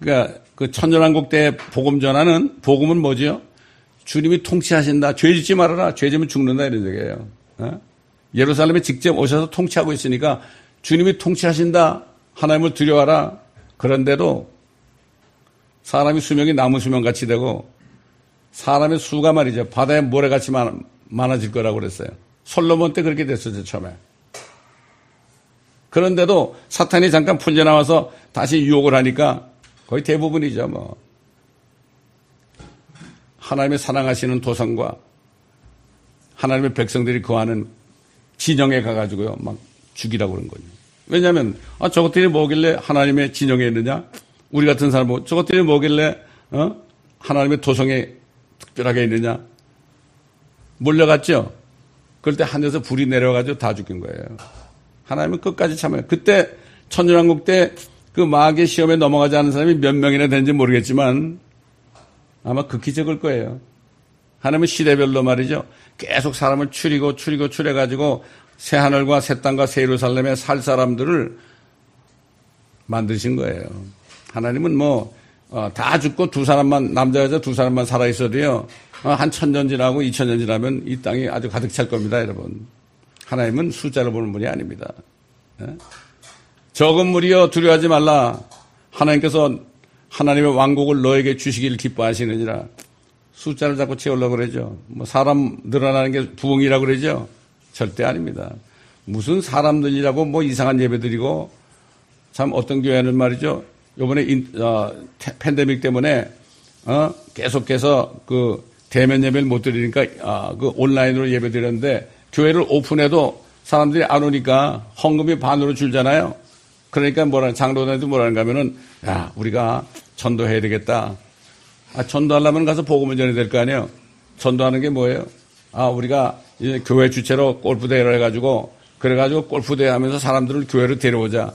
그러니까 그 천년왕국 때 복음 전하는 복음은 뭐죠? 주님이 통치하신다. 죄 짓지 말아라. 죄 지면 죽는다 이런 얘기예요. 어? 예루살렘에 직접 오셔서 통치하고 있으니까 주님이 통치하신다. 하나님을 두려워하라. 그런데도 사람이 수명이 나무 수명 같이 되고 사람의 수가 말이죠. 바다에 모래같이 많아질 거라고 그랬어요. 솔로몬 때 그렇게 됐었죠, 처음에. 그런데도 사탄이 잠깐 풀려나와서 다시 유혹을 하니까 거의 대부분이죠, 뭐. 하나님의 사랑하시는 도성과 하나님의 백성들이 거하는 진영에 가가지고요, 막 죽이라고 그런 거죠. 왜냐하면, 아, 저것들이 뭐길래 하나님의 진영에 있느냐? 우리 같은 사람은 뭐, 저것들이 뭐길래, 어? 하나님의 도성에 특별하게 있느냐? 몰려갔죠? 그럴 때 하늘에서 불이 내려가지고 다 죽인 거예요. 하나님은 끝까지 참아요. 그때 천년왕국 때 그 마귀의 시험에 넘어가지 않은 사람이 몇 명이나 되는지 모르겠지만 아마 극히 적을 거예요. 하나님은 시대별로 말이죠. 계속 사람을 추리고 추리고 추려가지고 새 하늘과 새 땅과 새 예루살렘에 살 사람들을 만드신 거예요. 하나님은 뭐다 어, 죽고 두 사람만 남자 여자 두 사람만 살아 있어도요 어, 한 천년 지나고 이천 년 지나면 이 땅이 아주 가득 찰 겁니다, 여러분. 하나님은 숫자를 보는 분이 아닙니다. 예? 적은 무리여 두려워하지 말라. 하나님께서 하나님의 왕국을 너에게 주시기를 기뻐하시느니라. 숫자를 자꾸 채우려고 그러죠. 뭐 사람 늘어나는 게 부흥이라고 그러죠. 절대 아닙니다. 무슨 사람들이라고 뭐 이상한 예배 드리고 참 어떤 교회는 말이죠. 요번에 인, 어, 팬데믹 때문에 어, 계속해서 그 대면 예배를 못 드리니까 아, 그 온라인으로 예배 드렸는데 교회를 오픈해도 사람들이 안 오니까 헌금이 반으로 줄잖아요. 그러니까 뭐라 장로들도 뭐라는가 하면은 야 우리가 전도해야 되겠다. 아 전도하려면 가서 복음을 전해야 될 거 아니에요. 전도하는 게 뭐예요? 아 우리가 교회 주체로 골프 대회를 해가지고 그래가지고 골프 대회 하면서 사람들을 교회로 데려오자.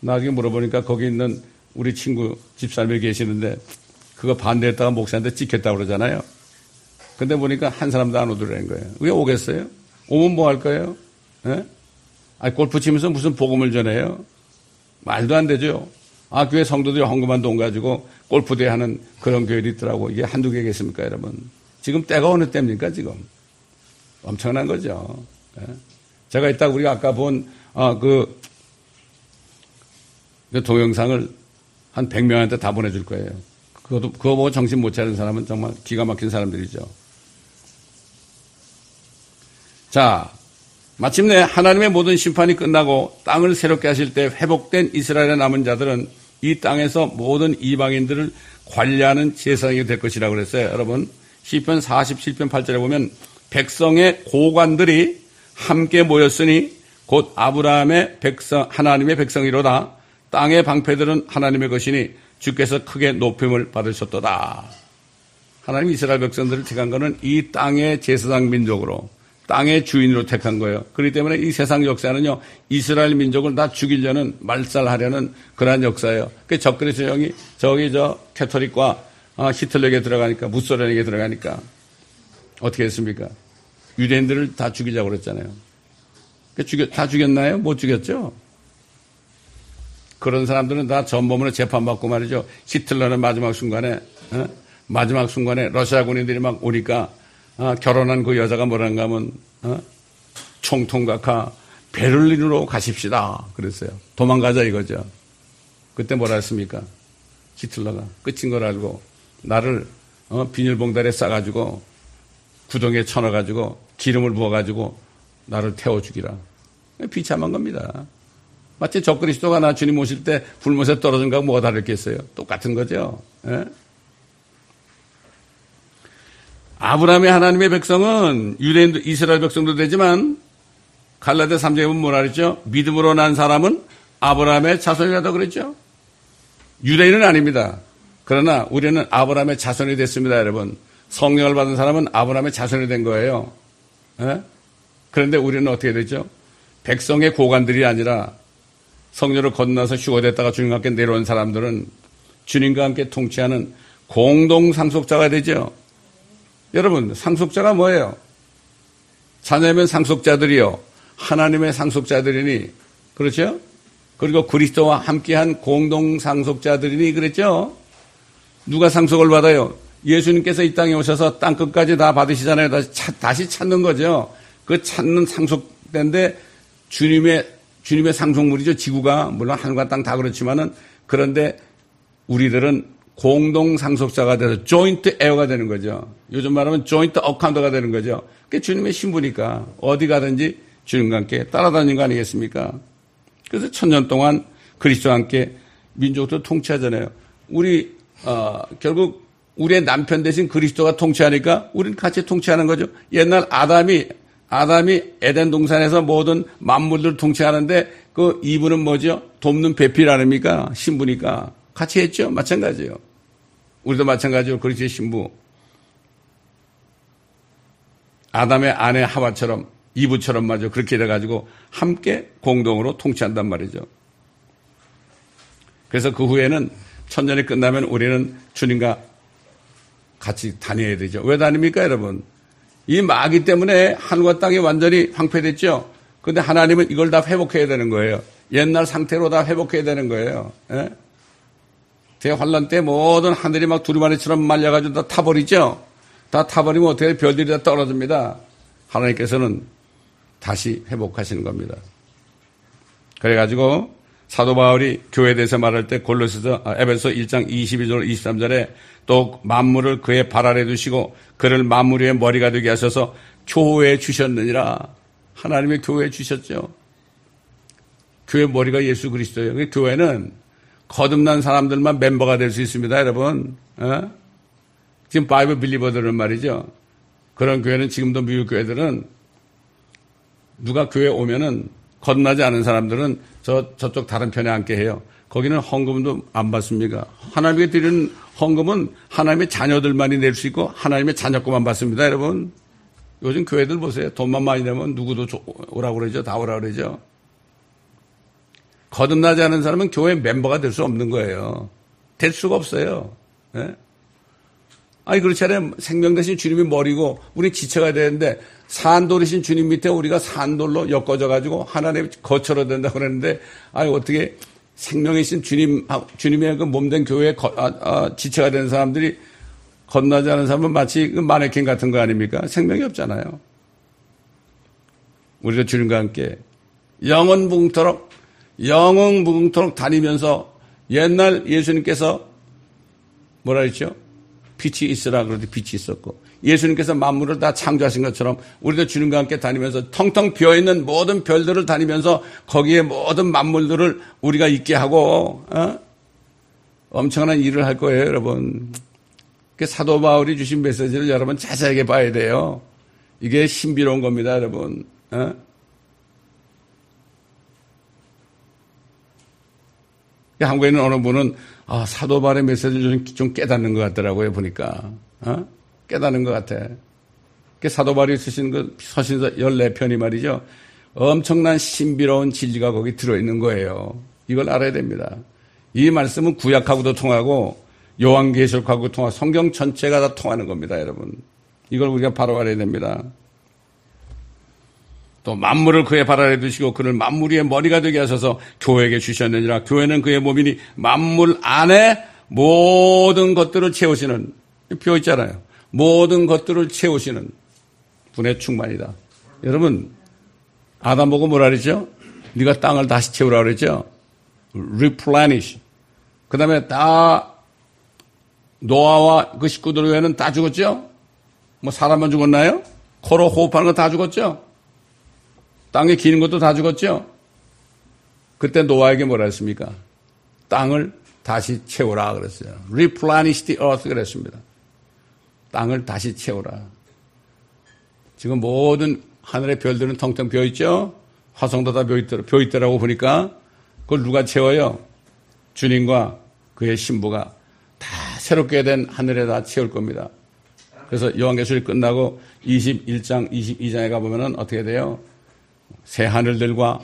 나중에 물어보니까 거기 있는 우리 친구 집사님이 계시는데 그거 반대했다가 목사한테 찍혔다고 그러잖아요. 근데 보니까 한 사람도 안 오더라는 거예요. 왜 오겠어요? 오면 뭐 할 거예요? 예? 아, 골프 치면서 무슨 복음을 전해요? 말도 안 되죠. 아, 교회 성도들이 헌금한 돈 가지고 골프대 하는 그런 교회도 있더라고. 이게 한두 개겠습니까, 여러분? 지금 때가 어느 때입니까, 지금? 엄청난 거죠. 예? 제가 이따 우리가 아까 본, 아, 그, 그 동영상을 한 100명한테 다 보내줄 거예요. 그것도, 그거 보고 정신 못 차리는 사람은 정말 기가 막힌 사람들이죠. 자, 마침내 하나님의 모든 심판이 끝나고 땅을 새롭게 하실 때 회복된 이스라엘의 남은 자들은 이 땅에서 모든 이방인들을 관리하는 제사장이 될 것이라고 그랬어요. 여러분, 시편 47편 8절에 보면 백성의 고관들이 함께 모였으니 곧 아브라함의 백성 하나님의 백성이로다. 땅의 방패들은 하나님의 것이니 주께서 크게 높임을 받으셨도다. 하나님 이스라엘 백성들을 택한 것은 이 땅의 제사장 민족으로 땅의 주인으로 택한 거예요. 그렇기 때문에 이 세상 역사는요, 이스라엘 민족을 다 죽이려는, 말살하려는 그러한 역사예요. 그 적그리스 형이 저기 저 캐토릭과 아, 히틀러에게 들어가니까, 무소련에게 들어가니까, 어떻게 했습니까? 유대인들을 다 죽이자고 그랬잖아요. 그 죽였, 다 죽였나요? 못 죽였죠? 그런 사람들은 다 전범으로 재판받고 말이죠. 히틀러는 마지막 순간에, 어? 마지막 순간에 러시아 군인들이 막 오니까 어, 결혼한 그 여자가 뭐라는가 하면 어? 총통각하 베를린으로 가십시다. 그랬어요. 도망가자 이거죠. 그때 뭐라 했습니까? 히틀러가 끝인 걸 알고 나를 어, 비닐봉다리에 싸가지고 구덩이에 쳐넣어가지고 기름을 부어가지고 나를 태워 죽이라. 비참한 겁니다. 마치 적그리스도가 나 주님 오실 때 불못에 떨어진 거하고 뭐가 다르겠어요? 똑같은 거죠. 예? 아브라함의 하나님의 백성은 유대인도 이스라엘 백성도 되지만 갈라데 3장에 보면 뭐라 그랬죠? 믿음으로 난 사람은 아브라함의 자손이라고 그랬죠? 유대인은 아닙니다. 그러나 우리는 아브라함의 자손이 됐습니다, 여러분. 성령을 받은 사람은 아브라함의 자손이 된 거예요. 에? 그런데 우리는 어떻게 되죠? 백성의 고관들이 아니라 성령을 건너서 휴거됐다가 주님과 함께 내려온 사람들은 주님과 함께 통치하는 공동 상속자가 되죠. 여러분, 상속자가 뭐예요? 자녀면 상속자들이요. 하나님의 상속자들이니, 그렇죠? 그리고 그리스도와 함께한 공동 상속자들이니, 그랬죠? 누가 상속을 받아요? 예수님께서 이 땅에 오셔서 땅 끝까지 다 받으시잖아요. 다시, 찾, 다시 찾는 거죠. 그 찾는 상속대인데 주님의 주님의 상속물이죠. 지구가 물론 하늘과 땅 다 그렇지만은 그런데 우리들은 공동 상속자가 돼서 조인트 에어가 되는 거죠. 요즘 말하면 조인트 어카운트가 되는 거죠. 그게 주님의 신부니까 어디 가든지 주님과 함께 따라다니는 거 아니겠습니까? 그래서 천년 동안 그리스도와 함께 민족도 통치하잖아요. 우리 어, 결국 우리의 남편 대신 그리스도가 통치하니까 우리는 같이 통치하는 거죠. 옛날 아담이 아담이 에덴 동산에서 모든 만물들 통치하는데 그 이분은 뭐죠? 돕는 배필 아닙니까? 신부니까 같이 했죠. 마찬가지예요. 우리도 마찬가지로 그리스도의 신부. 아담의 아내 하와처럼 이브처럼 마저 그렇게 돼가지고 함께 공동으로 통치한단 말이죠. 그래서 그 후에는 천년이 끝나면 우리는 주님과 같이 다녀야 되죠. 왜 다닙니까, 여러분? 이 마귀 때문에 하늘과 땅이 완전히 황폐됐죠. 그런데 하나님은 이걸 다 회복해야 되는 거예요. 옛날 상태로 다 회복해야 되는 거예요. 예? 대환란 때 모든 하늘이 막 두루마리처럼 말려가지고 다 타버리죠. 다 타버리면 어떻게 별들이 다 떨어집니다. 하나님께서는 다시 회복하시는 겁니다. 그래가지고 사도 바울이 교회에 대해서 말할 때 골로새서 아, 에베소 1장 22절 23절에 또 만물을 그의 발 아래 두시고 그를 만물 위의 머리가 되게 하셔서 교회에 주셨느니라 하나님의 교회에 주셨죠. 교회 머리가 예수 그리스도예요. 그 교회는 거듭난 사람들만 멤버가 될 수 있습니다, 여러분. 어? 지금 바이블 빌리버들은 말이죠. 그런 교회는 지금도 미국 교회들은 누가 교회 오면은 거듭나지 않은 사람들은 저, 저쪽 다른 편에 앉게 해요. 거기는 헌금도 안 받습니까? 하나님께 드리는 헌금은 하나님의 자녀들만이 낼 수 있고 하나님의 자녀 것만 받습니다, 여러분. 요즘 교회들 보세요. 돈만 많이 내면 누구도 오라고 그러죠. 다 오라고 그러죠. 거듭나지 않은 사람은 교회 멤버가 될 수 없는 거예요. 될 수가 없어요. 네? 아니 그렇잖아요. 생명 대신 주님이 머리고 우리 지체가 되는데 산돌이신 주님 밑에 우리가 산돌로 엮어져 가지고 하나님 거처로 된다고 그랬는데 아니 어떻게 생명이신 주님 주님의 그 몸된 교회에 거, 아, 아, 지체가 되는 사람들이 건너지 않은 사람은 마치 그 마네킹 같은 거 아닙니까? 생명이 없잖아요. 우리가 주님과 함께 영원 무궁토록 영원 무궁토록 다니면서 옛날 예수님께서 뭐라 했죠? 빛이 있으라 그러더니 빛이 있었고 예수님께서 만물을 다 창조하신 것처럼 우리도 주님과 함께 다니면서 텅텅 비어있는 모든 별들을 다니면서 거기에 모든 만물들을 우리가 있게 하고 어? 엄청난 일을 할 거예요 여러분 사도 바울이 주신 메시지를 여러분 자세하게 봐야 돼요 이게 신비로운 겁니다 여러분 어? 한국에 있는 어느 분은 아, 사도 바울의 메시지를 좀, 깨닫는 것 같더라고요, 보니까. 어? 깨닫는 것 같아. 사도 바울이 쓰신 그 서신서 14편이 말이죠. 엄청난 신비로운 진리가 거기 들어있는 거예요. 이걸 알아야 됩니다. 이 말씀은 구약하고도 통하고 요한계시록하고 통하고 성경 전체가 다 통하는 겁니다, 여러분. 이걸 우리가 바로 알아야 됩니다. 또 만물을 그의 발 아래 두시고 그를 만물 위의 머리가 되게 하셔서 교회에게 주셨느니라 교회는 그의 몸이니 만물 안에 모든 것들을 채우시는 표 있잖아요. 모든 것들을 채우시는 분의 충만이다. 여러분 아담 보고 뭐라 그랬죠? 네가 땅을 다시 채우라 그랬죠? replenish. 그 다음에 다 노아와 그 식구들 외에는 다 죽었죠? 뭐 사람만 죽었나요? 코로 호흡하는 거 다 죽었죠? 땅에 기는 것도 다 죽었죠? 그때 노아에게 뭐라 했습니까? 땅을 다시 채우라 그랬어요. replenish the earth 그랬습니다. 땅을 다시 채우라. 지금 모든 하늘의 별들은 텅텅 비어있죠? 화성도 다 비어있더라, 비어있더라고 보니까 그걸 누가 채워요? 주님과 그의 신부가 다 새롭게 된 하늘에다 채울 겁니다. 그래서 요한계시록이 끝나고 21장, 22장에 가보면 어떻게 돼요? 새 하늘들과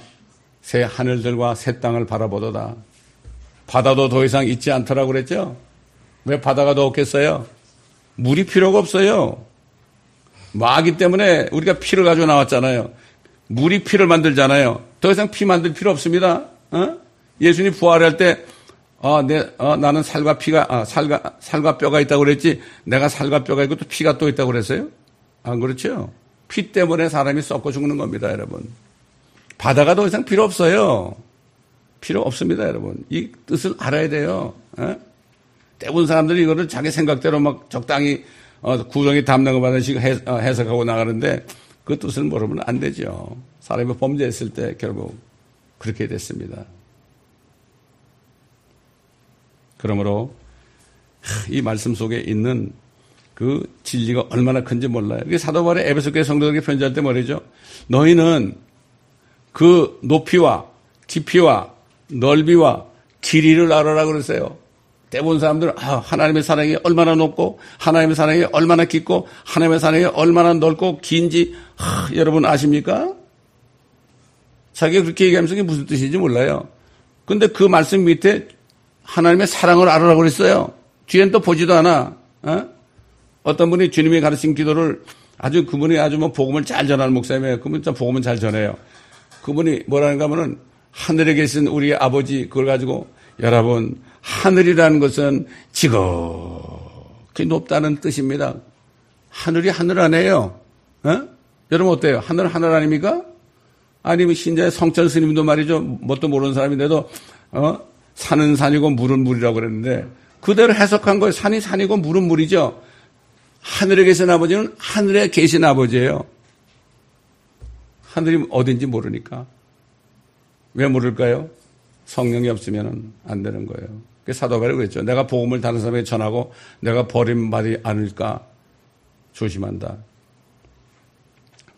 새 하늘들과 새 땅을 바라보도다. 바다도 더 이상 있지 않더라고 그랬죠? 왜 바다가 더 없겠어요? 물이 필요가 없어요. 마기 때문에 우리가 피를 가지고 나왔잖아요. 물이 피를 만들잖아요. 더 이상 피 만들 필요 없습니다. 어? 예수님 부활할 때, 어, 내, 어, 나는 살과 피가, 아, 살과, 살과 뼈가 있다고 그랬지, 내가 살과 뼈가 있고 또 피가 또 있다고 그랬어요? 안 그렇죠? 피 때문에 사람이 썩고 죽는 겁니다, 여러분. 바다가 더 이상 필요 없어요. 필요 없습니다, 여러분. 이 뜻을 알아야 돼요. 에? 예? 대부분 사람들이 이거를 자기 생각대로 막 적당히 어, 구정이 담는 거 받은 어, 해석하고 나가는데 그 뜻을 모르면 안 되죠. 사람이 범죄했을 때 결국 그렇게 됐습니다. 그러므로 이 말씀 속에 있는 그 진리가 얼마나 큰지 몰라요. 이게 사도 바울의 에베소 교회 성도들에게 편지할 때 말이죠. 너희는 그 높이와 깊이와 넓이와 길이를 알아라 그러세요. 대부분 사람들은 아, 하나님의 사랑이 얼마나 높고 하나님의 사랑이 얼마나 깊고 하나님의 사랑이 얼마나 넓고 긴지 아, 여러분 아십니까? 자기가 그렇게 얘기하면서 그게 무슨 뜻인지 몰라요. 근데 그 말씀 밑에 하나님의 사랑을 알아라 그랬어요. 뒤엔 또 보지도 않아. 어? 어떤 분이 주님이 가르친 기도를 아주 그분이 아주 뭐 복음을 잘 전하는 목사님이에요. 그분 참 복음은 잘 전해요. 그분이 뭐라는가 하면은 하늘에 계신 우리 아버지 그걸 가지고 여러분 하늘이라는 것은 지극히 높다는 뜻입니다. 하늘이 하늘 아니에요. 어? 여러분 어때요? 하늘 하늘 아닙니까? 아니면 신자의 성철 스님도 말이죠. 뭣도 모르는 사람인데도 어? 산은 산이고 물은 물이라고 그랬는데 그대로 해석한 거예요. 산이 산이고 물은 물이죠. 하늘에 계신 아버지는 하늘에 계신 아버지예요. 하늘이 어딘지 모르니까. 왜 모를까요? 성령이 없으면 안 되는 거예요. 사도 바울이 그랬죠. 내가 복음을 다른 사람에게 전하고 내가 버림받지 않을까 조심한다.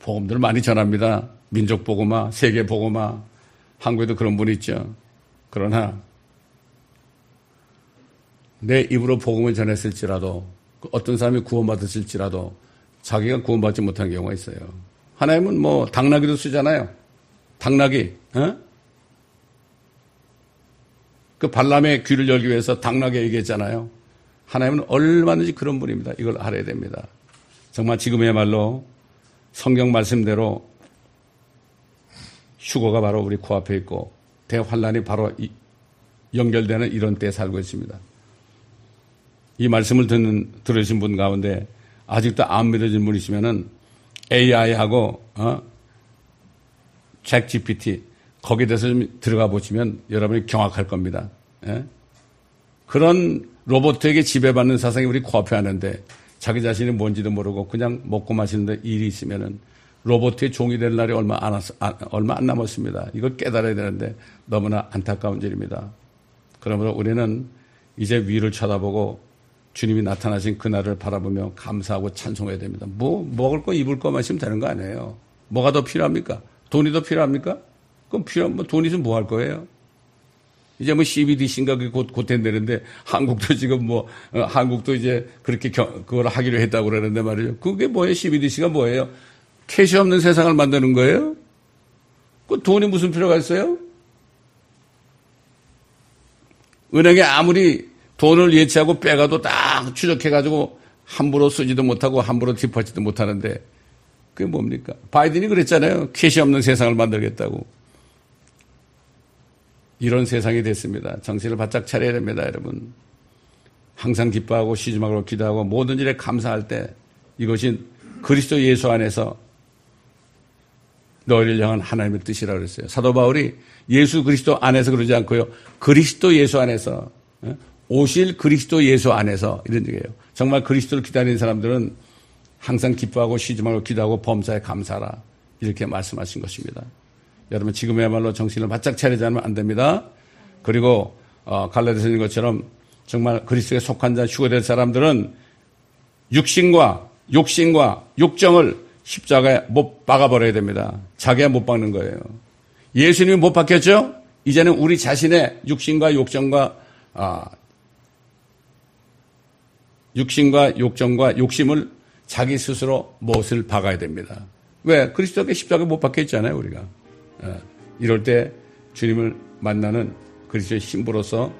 복음들을 많이 전합니다. 민족 복음화, 세계 복음화, 한국에도 그런 분이 있죠. 그러나 내 입으로 복음을 전했을지라도 그 어떤 사람이 구원받았을지라도 자기가 구원받지 못한 경우가 있어요. 하나님은 뭐 당나귀도 쓰잖아요. 당나귀, 어? 그 발람의 귀를 열기 위해서 당나귀 얘기했잖아요. 하나님은 얼마든지 그런 분입니다. 이걸 알아야 됩니다. 정말 지금의말로 성경 말씀대로 휴거가 바로 우리 코앞에 있고 대환란이 바로 연결되는 이런 때에 살고 있습니다. 이 말씀을 듣는, 들으신 분 가운데 아직도 안 믿어진 분 있으면은 AI하고, 어? 잭 GPT, 거기에 대해서 좀 들어가 보시면 여러분이 경악할 겁니다. 예? 그런 로봇에게 지배받는 사상이 우리 코앞에 하는데 자기 자신이 뭔지도 모르고 그냥 먹고 마시는데 일이 있으면은 로봇의 종이 될 날이 얼마 안, 얼마 안 남았습니다. 이걸 깨달아야 되는데 너무나 안타까운 일입니다. 그러므로 우리는 이제 위를 쳐다보고 주님이 나타나신 그날을 바라보며 감사하고 찬송해야 됩니다. 뭐 먹을 거 입을 거 마시면 되는 거 아니에요. 뭐가 더 필요합니까? 돈이 더 필요합니까? 그럼 필요하면 뭐돈 있으면 뭐 할 거예요? 이제 뭐 CBDC인가 곧, 곧 된다는데 한국도 지금 뭐, 어, 한국도 이제 그렇게 겨, 그걸 하기로 했다고 그러는데 말이죠. 그게 뭐예요? CBDC가 뭐예요? cash 없는 세상을 만드는 거예요? 그 돈이 무슨 필요가 있어요? 은행에 아무리 돈을 예치하고 빼가도 딱 추적해가지고 함부로 쓰지도 못하고 함부로 뒷받지도 못하는데 그게 뭡니까? 바이든이 그랬잖아요. cash 없는 세상을 만들겠다고. 이런 세상이 됐습니다. 정신을 바짝 차려야 됩니다, 여러분. 항상 기뻐하고 시주막으로 기도하고 모든 일에 감사할 때 이것이 그리스도 예수 안에서 너희를 향한 하나님의 뜻이라고 그랬어요. 사도 바울이 예수 그리스도 안에서 그러지 않고요. 그리스도 예수 안에서 예? 오실 그리스도 예수 안에서 이런 얘기예요. 정말 그리스도를 기다리는 사람들은 항상 기뻐하고 쉬지 말고 기도하고 범사에 감사하라. 이렇게 말씀하신 것입니다. 여러분 지금의야말로 정신을 바짝 차리지 않으면 안 됩니다. 그리고 어, 갈라디아서인 것처럼 정말 그리스도에 속한 자 휴거될 사람들은 육신과 욕심과 욕정을 십자가에 못 박아버려야 됩니다. 자기가 못 박는 거예요. 예수님이 못 박혔죠? 이제는 우리 자신의 육신과 욕정과 아, 육신과 욕정과 욕심을 자기 스스로 못을 박아야 됩니다. 왜? 그리스도께 십자가에 못 박혀 있잖아요, 우리가. 예. 이럴 때 주님을 만나는 그리스도의 신부로서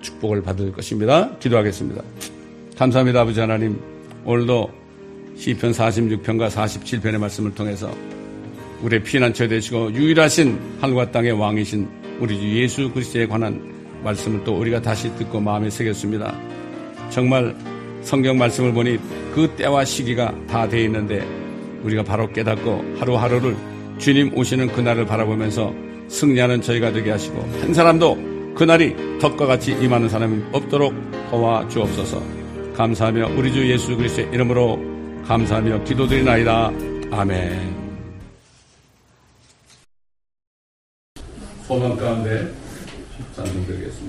축복을 받을 것입니다. 기도하겠습니다. 감사합니다, 아버지 하나님. 오늘도 시편 46편과 47편의 말씀을 통해서 우리의 피난처 되시고 유일하신 하늘과 땅의 왕이신 우리 주 예수 그리스도에 관한 말씀을 또 우리가 다시 듣고 마음에 새겼습니다. 정말 성경 말씀을 보니 그 때와 시기가 다 돼 있는데 우리가 바로 깨닫고 하루하루를 주님 오시는 그날을 바라보면서 승리하는 저희가 되게 하시고 한 사람도 그날이 덕과 같이 임하는 사람이 없도록 도와 주옵소서 감사하며 우리 주 예수 그리스도의 이름으로 감사하며 기도드리나이다. 아멘. 소망 가운데 찬송드리겠습니다.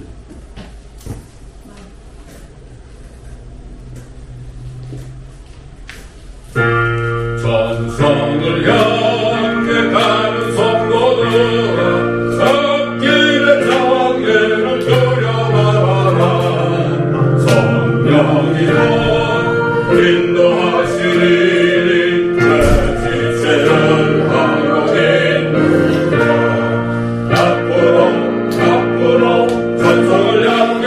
전성을 향해 가는 성도들아 앞길에 장애를 들여다봐라. 성령이여 인도하시리니 내 지체를 하노니 앞으로 앞으로 전성을 향해